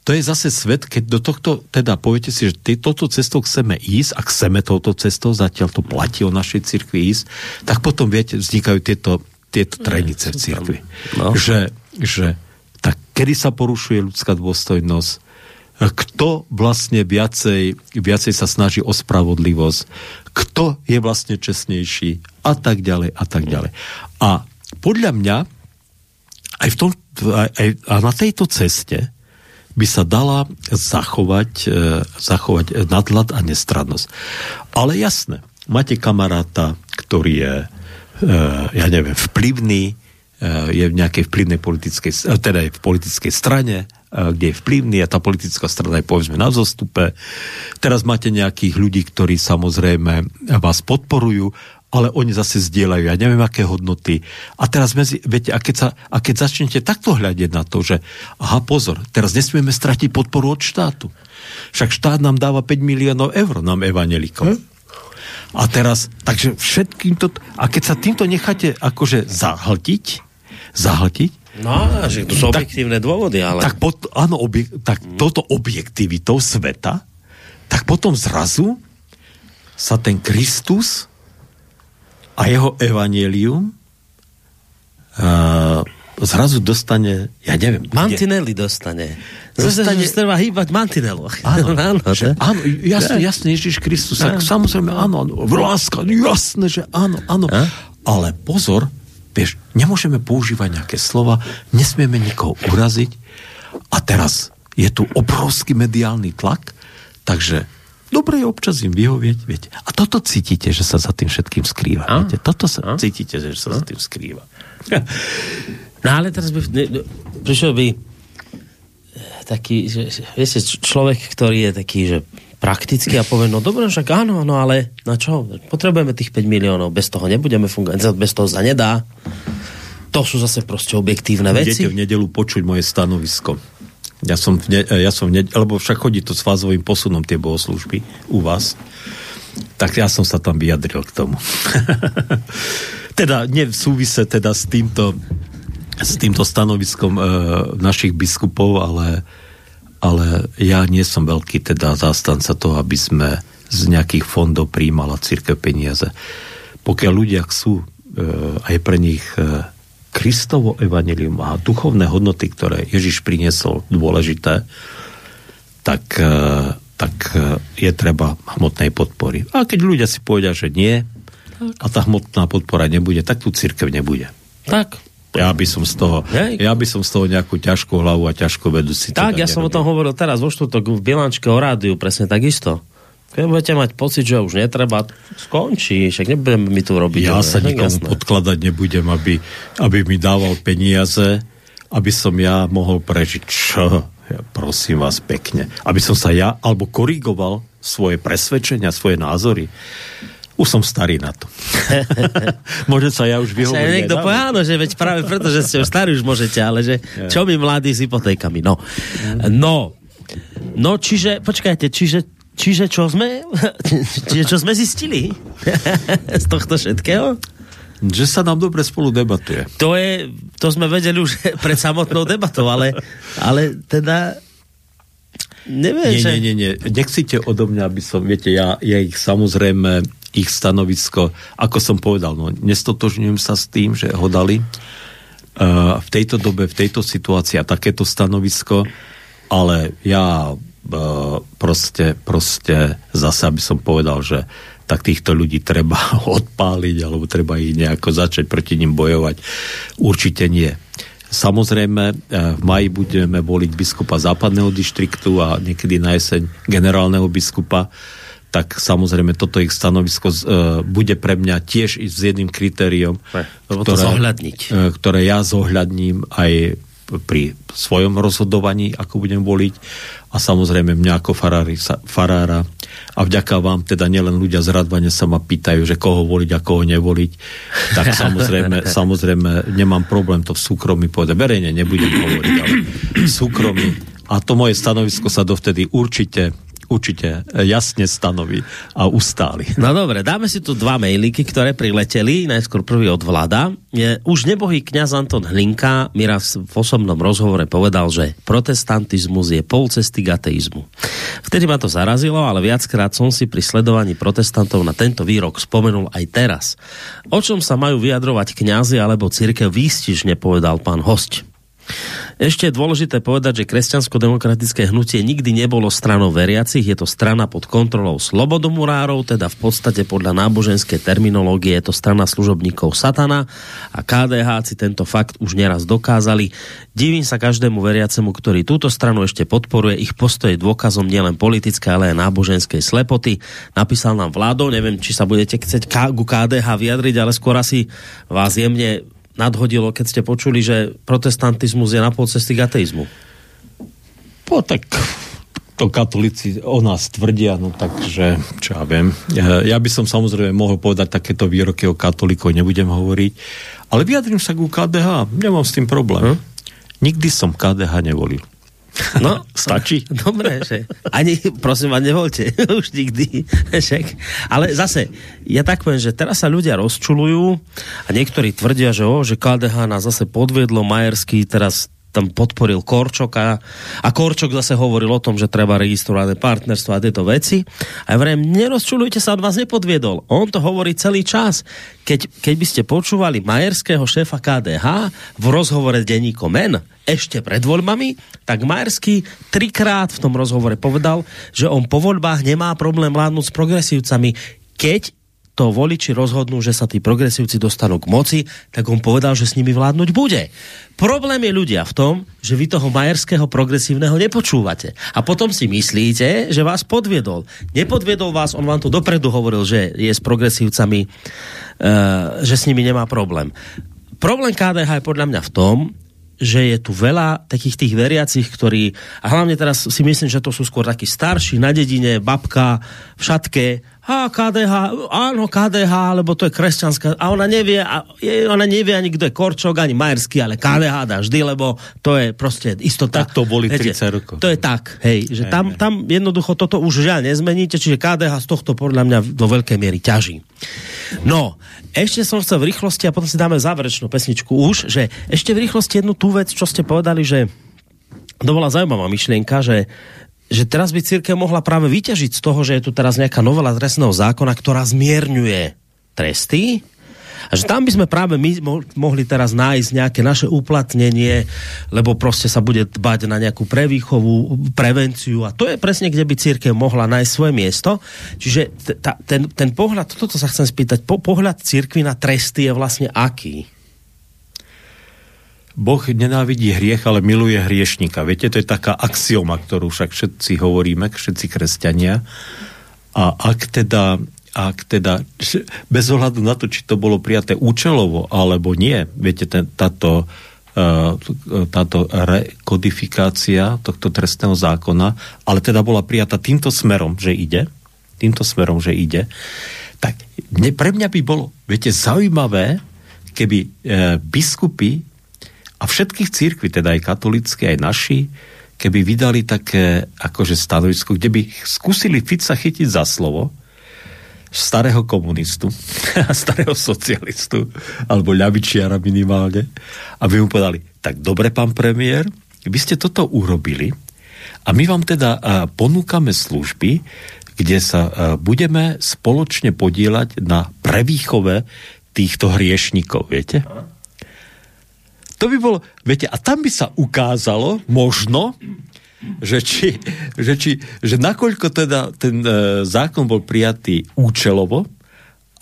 to je zase svet, keď do tohto, teda poviete si, že toto cestou chceme ísť a chceme touto cestou, zatiaľ to platí o našej cirkvi ísť, tak potom, viete, vznikajú tieto, tieto trenice v cirkvi. No. Že, že tak kedy sa porušuje ľudská dôstojnosť, kto vlastne viacej, viacej sa snaží o spravodlivosť, kto je vlastne čestnejší a tak ďalej a tak ďalej. A podľa mňa aj, v tom, aj, a na tejto ceste by sa dala zachovať, e, zachovať nadhľad a nestrannosť. Ale jasné, máte kamaráta, ktorý je, e, ja neviem, vplyvný, e, je v nejakej vplyvnej politickej, teda je v politickej strane, kde je vplyvný a tá politická strana je povedzme na zostupe. Teraz máte nejakých ľudí, ktorí samozrejme vás podporujú ale oni zase zdieľajú, ja neviem, aké hodnoty. A teraz medzi, viete, a keď, sa, a keď začnete takto hľadiť na to, že aha, pozor, teraz nesmieme stratiť podporu od štátu. Však štát nám dáva 5 miliónov eur, nám evanelikom. Hm? A teraz, takže všetkým to... A keď sa týmto necháte akože zahltiť, zahltiť, No, že to sú objektívne dôvody, ale... Tak, pot, áno, objek, tak hmm. toto objektivitou sveta, tak potom zrazu sa ten Kristus a jeho evanielium uh, zrazu dostane, ja neviem... Mantinely dostane. Dostane... Zase, treba hýbať mantineloch. Áno, áno, že, áno jasne, jasne, Ježiš Kristus. Ja. Samozrejme, áno, áno, láska, jasné, že áno, áno. A? Ale pozor, vieš, nemôžeme používať nejaké slova, nesmieme nikoho uraziť a teraz je tu obrovský mediálny tlak, takže dobre je občas im vyhovieť, viete. A toto cítite, že sa za tým všetkým skrýva. A? Viete? Toto sa a? cítite, že sa a? za tým skrýva. No ale teraz by, ne, no, prišiel by eh, taký, že, viete, človek, ktorý je taký, že prakticky a povie, no dobre, však áno, no ale na čo? Potrebujeme tých 5 miliónov, bez toho nebudeme fungovať, bez toho sa nedá. To sú zase proste objektívne veci. Budete v nedelu počuť moje stanovisko. Ja som, v ne, ja som v ne, lebo však chodí to s fázovým posunom tie bohoslužby u vás. Tak ja som sa tam vyjadril k tomu. teda nie v súvise teda s týmto, s týmto stanoviskom e, našich biskupov, ale, ale ja nie som veľký teda zástanca toho, aby sme z nejakých fondov príjmala církev peniaze. Pokiaľ ľudia chcú e, aj pre nich e, Kristovo evanelium a duchovné hodnoty, ktoré Ježiš priniesol dôležité, tak, e, tak e, je treba hmotnej podpory. A keď ľudia si povedia, že nie, a tá hmotná podpora nebude, tak tu církev nebude. Tak. Ja by som z toho, Hej. ja by som z toho nejakú ťažkú hlavu a ťažkú vedu si Tak, ja som o tom hovoril teraz vo štvrtok v Bilančke o rádiu, presne takisto. Keď budete mať pocit, že už netreba, skončí, však nebudeme mi tu robiť. Ja sa nikomu jasné. podkladať nebudem, aby, aby mi dával peniaze, aby som ja mohol prežiť. Čo? Ja prosím vás pekne. Aby som sa ja, alebo korigoval svoje presvedčenia, svoje názory. Už som starý na to. Môže sa ja už vyhovoriť. Niekto povie, áno, že veď práve preto, že ste už starí, už môžete, ale že čo my mladí s hypotékami. No. No. No, čiže, počkajte, čiže, čiže čo sme, čiže čo sme zistili z tohto všetkého? Že sa nám dobre spolu debatuje. To je, to sme vedeli už pred samotnou debatou, ale, ale teda Neviem, nie, že... nie, nie, nie. Nechcite odo mňa, aby som, viete, ja, ja ich samozrejme ich stanovisko, ako som povedal, no, nestotožňujem sa s tým, že ho dali uh, v tejto dobe, v tejto situácii a takéto stanovisko, ale ja proste, proste zase, aby som povedal, že tak týchto ľudí treba odpáliť alebo treba ich nejako začať proti ním bojovať. Určite nie. Samozrejme, uh, v maji budeme voliť biskupa západného dištriktu a niekedy na jeseň generálneho biskupa tak samozrejme toto ich stanovisko uh, bude pre mňa tiež s jedným kritériom, ktoré, ktoré ja zohľadním aj pri svojom rozhodovaní, ako budem voliť. A samozrejme mňa ako farári, farára a vďaka vám teda nielen ľudia z Radvane sa ma pýtajú, že koho voliť a koho nevoliť, tak samozrejme, samozrejme nemám problém to v súkromí povedať. Verejne nebudem hovoriť, ale v súkromí. A to moje stanovisko sa dovtedy určite určite jasne stanoví a ustáli. No dobre, dáme si tu dva mailiky, ktoré prileteli. Najskôr prvý od vláda. Je, už nebohý kňaz Anton Hlinka mi raz v osobnom rozhovore povedal, že protestantizmus je pol cesty k ateizmu. Vtedy ma to zarazilo, ale viackrát som si pri sledovaní protestantov na tento výrok spomenul aj teraz. O čom sa majú vyjadrovať kňazi alebo církev výstižne povedal pán host. Ešte je dôležité povedať, že kresťansko-demokratické hnutie nikdy nebolo stranou veriacich, je to strana pod kontrolou slobodomurárov, teda v podstate podľa náboženskej terminológie je to strana služobníkov satana a KDH si tento fakt už neraz dokázali. Divím sa každému veriacemu, ktorý túto stranu ešte podporuje, ich postoj je dôkazom nielen politické, ale aj náboženskej slepoty. Napísal nám vládou, neviem, či sa budete chcieť ku KDH vyjadriť, ale skôr asi vás jemne nadhodilo, keď ste počuli, že protestantizmus je na pol cesty k ateizmu? Po, tak to katolíci o nás tvrdia, no takže, čo ja viem. Ja, by som samozrejme mohol povedať takéto výroky o katolíkov, nebudem hovoriť, ale vyjadrím sa ku KDH, nemám s tým problém. Hm? Nikdy som KDH nevolil. No, stačí. Dobre, že ani, prosím vás, nevolte už nikdy. Však. Ale zase, ja tak poviem, že teraz sa ľudia rozčulujú a niektorí tvrdia, že, o, že KDH nás zase podviedlo, Majerský teraz tam podporil Korčoka a Korčok zase hovoril o tom, že treba registrovať partnerstvo a tieto veci. A ja vrem, nerozčulujte sa, od vás nepodviedol. On to hovorí celý čas. Keď, keď by ste počúvali majerského šéfa KDH v rozhovore denníko Men, ešte pred voľbami, tak Majerský trikrát v tom rozhovore povedal, že on po voľbách nemá problém vládnuť s progresívcami, keď to voliči rozhodnú, že sa tí progresívci dostanú k moci, tak on povedal, že s nimi vládnuť bude. Problém je ľudia v tom, že vy toho majerského progresívneho nepočúvate. A potom si myslíte, že vás podviedol. Nepodviedol vás, on vám to dopredu hovoril, že je s progresívcami, uh, že s nimi nemá problém. Problém KDH je podľa mňa v tom, že je tu veľa takých tých veriacich, ktorí, a hlavne teraz si myslím, že to sú skôr takí starší na dedine, babka, v šatke, a KDH, áno, KDH, lebo to je kresťanská, a ona nevie, a je, ona nevie ani kto je Korčok, ani Majerský, ale KDH dá vždy, lebo to je proste istota. Tak to boli 30 rokov. To je tak, hej, že hej, tam, hej. tam jednoducho toto už žiaľ nezmeníte, čiže KDH z tohto podľa mňa do veľkej miery ťaží. No, ešte som chcel v rýchlosti, a potom si dáme záverečnú pesničku už, že ešte v rýchlosti jednu tú vec, čo ste povedali, že to bola zaujímavá myšlienka, že že teraz by církev mohla práve vyťažiť z toho, že je tu teraz nejaká novela trestného zákona, ktorá zmierňuje tresty a že tam by sme práve my mohli teraz nájsť nejaké naše uplatnenie, lebo proste sa bude dbať na nejakú prevýchovu, prevenciu a to je presne, kde by církev mohla nájsť svoje miesto. Čiže ta, ten, ten pohľad, toto sa chcem spýtať, po, pohľad církvy na tresty je vlastne aký? Boh nenávidí hriech, ale miluje hriešnika. Viete, to je taká axioma, ktorú však všetci hovoríme, všetci kresťania. A ak teda, ak teda, bez ohľadu na to, či to bolo prijaté účelovo, alebo nie, viete, ten, táto, uh, táto rekodifikácia tohto trestného zákona, ale teda bola prijatá týmto smerom, že ide, týmto smerom, že ide, tak pre mňa by bolo, viete, zaujímavé, keby e, biskupy a všetkých církví, teda aj katolické, aj naši, keby vydali také akože stanovisko, kde by skúsili Fica chytiť za slovo, starého komunistu, starého socialistu, alebo ľavičiara minimálne, aby mu povedali, tak dobre, pán premiér, vy ste toto urobili a my vám teda ponúkame služby, kde sa budeme spoločne podielať na prevýchove týchto hriešnikov, viete? To by bolo, viete, a tam by sa ukázalo, možno, že či, že, či, že nakoľko teda ten e, zákon bol prijatý účelovo,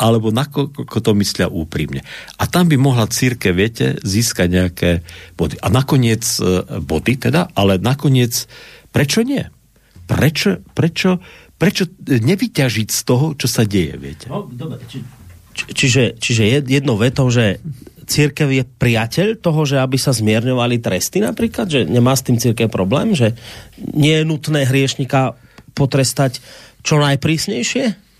alebo nakoľko to myslia úprimne. A tam by mohla círke, viete, získať nejaké body. A nakoniec e, body teda, ale nakoniec, prečo nie? Prečo, prečo, prečo nevyťažiť z toho, čo sa deje, viete? No, dobre, či, čiže, čiže jednou vetou, že církev je priateľ toho, že aby sa zmierňovali tresty napríklad, že nemá s tým církev problém, že nie je nutné hriešnika potrestať čo najprísnejšie?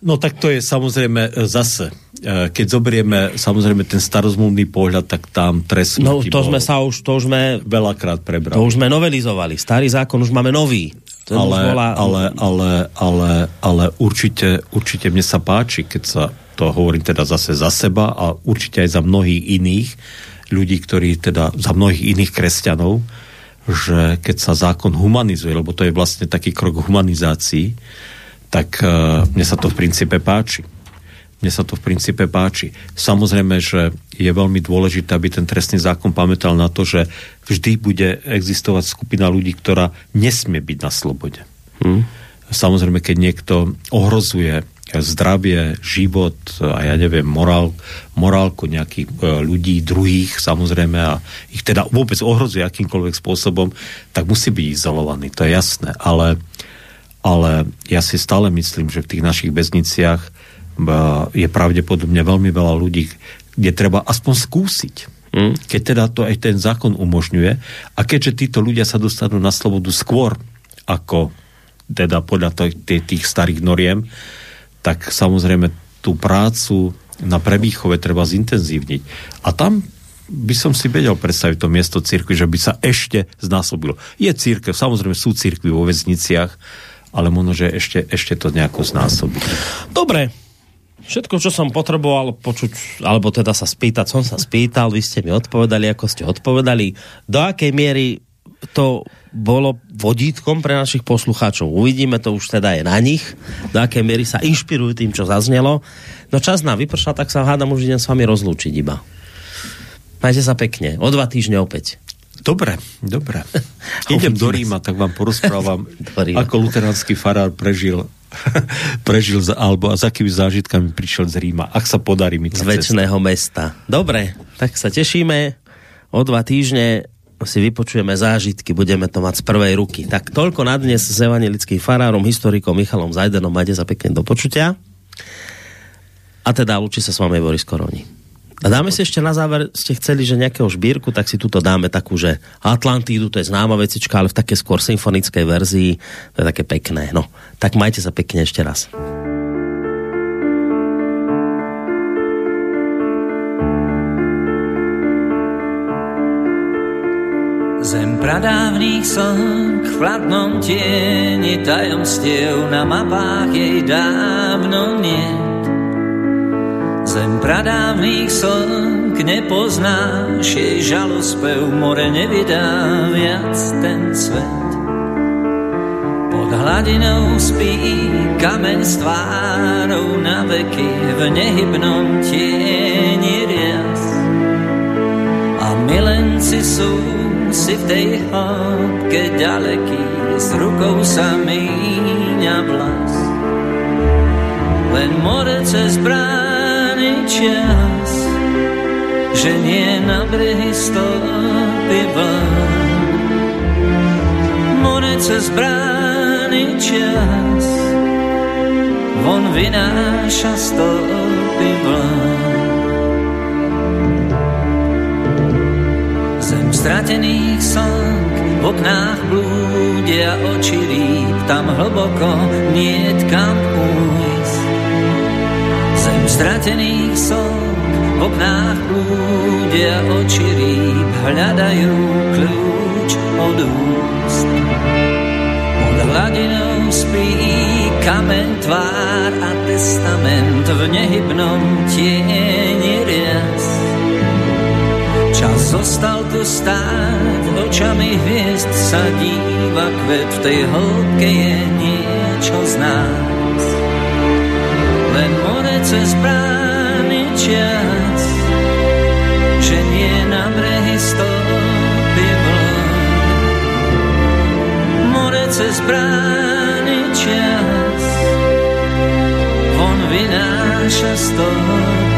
No tak to je samozrejme e, zase, e, keď zoberieme samozrejme ten starozmluvný pohľad, tak tam trest No to sme sa už, to už sme... Veľakrát prebrali. To už sme novelizovali. Starý zákon už máme nový ale, bola... ale, ale, ale, ale určite, určite mne sa páči, keď sa to hovorím teda zase za seba a určite aj za mnohých iných ľudí, ktorí teda za mnohých iných kresťanov, že keď sa zákon humanizuje, lebo to je vlastne taký krok humanizácii, tak uh, mne sa to v princípe páči. Mne sa to v princípe páči. Samozrejme, že je veľmi dôležité, aby ten trestný zákon pamätal na to, že vždy bude existovať skupina ľudí, ktorá nesmie byť na slobode. Hmm. Samozrejme, keď niekto ohrozuje zdravie, život a ja neviem, morál, morálku nejakých e, ľudí, druhých samozrejme a ich teda vôbec ohrozuje akýmkoľvek spôsobom, tak musí byť izolovaný, to je jasné. Ale, ale ja si stále myslím, že v tých našich väzniciach e, je pravdepodobne veľmi veľa ľudí, kde treba aspoň skúsiť. Hmm. Keď teda to aj ten zákon umožňuje a keďže títo ľudia sa dostanú na slobodu skôr ako teda podľa tých, tých starých noriem, tak samozrejme tú prácu na prebýchove treba zintenzívniť. A tam by som si vedel predstaviť to miesto cirkvi, že by sa ešte znásobilo. Je církev, samozrejme sú církvy vo väzniciach, ale možno, že ešte, ešte to nejako znásobí. Dobre, Všetko, čo som potreboval počuť, alebo teda sa spýtať, som sa spýtal, vy ste mi odpovedali, ako ste odpovedali. Do akej miery to bolo vodítkom pre našich poslucháčov. Uvidíme to už teda aj na nich, do akej miery sa inšpirujú tým, čo zaznelo. No čas nám vypršal, tak sa hádam, už idem s vami rozlúčiť iba. Majte sa pekne. O dva týždne opäť. Dobre, dobre. Idem do Ríma, tak vám porozprávam, ako luteránsky farár prežil prežil za, alebo a za akými zážitkami prišiel z Ríma, ak sa podarí mi Z väčšného mesta. Dobre, tak sa tešíme. O dva týždne si vypočujeme zážitky, budeme to mať z prvej ruky. Tak toľko na dnes s evangelickým farárom, historikom Michalom Zajdenom. Majte sa pekne do počutia. A teda učí sa s vami Boris Koroni. A dáme si ešte na záver, ste chceli, že nejakého šbírku, tak si tuto dáme takú, že Atlantídu, to je známa vecička, ale v také skôr symfonickej verzii, to je také pekné. No, tak majte sa pekne ešte raz. Zem pradávnych slnk v chladnom tieni tajomstiev na mapách jej dávno niet. Zem pradávnych slnk nepoznáš, jej žalospev more nevydá viac ten svet. Pod hladinou spí kameň s tvárou na veky v nehybnom tieni rias. A milenci sú si v tej hĺbke ďaleký, s rukou sa míňa vlas. Len more cez brány čas že nie na brehy stopy vln. More cez brány čas, von vynáša stopy vln. Zem stratených slnk v oknách blúdia oči rýb, tam hlboko niet kam ujsť. Stratených slnk v oknách blúdia oči rýb, hľadajú kľúč od úst. Pod hladinou spí kamen tvár a testament v nehybnom tieni rias. Čas zostal tu stáť, očami hviezd sa díva kvet, v tej hĺbke je niečo z. Cez brány čas, že nie na brehy stopy More cez brány čas, on vynáša stopy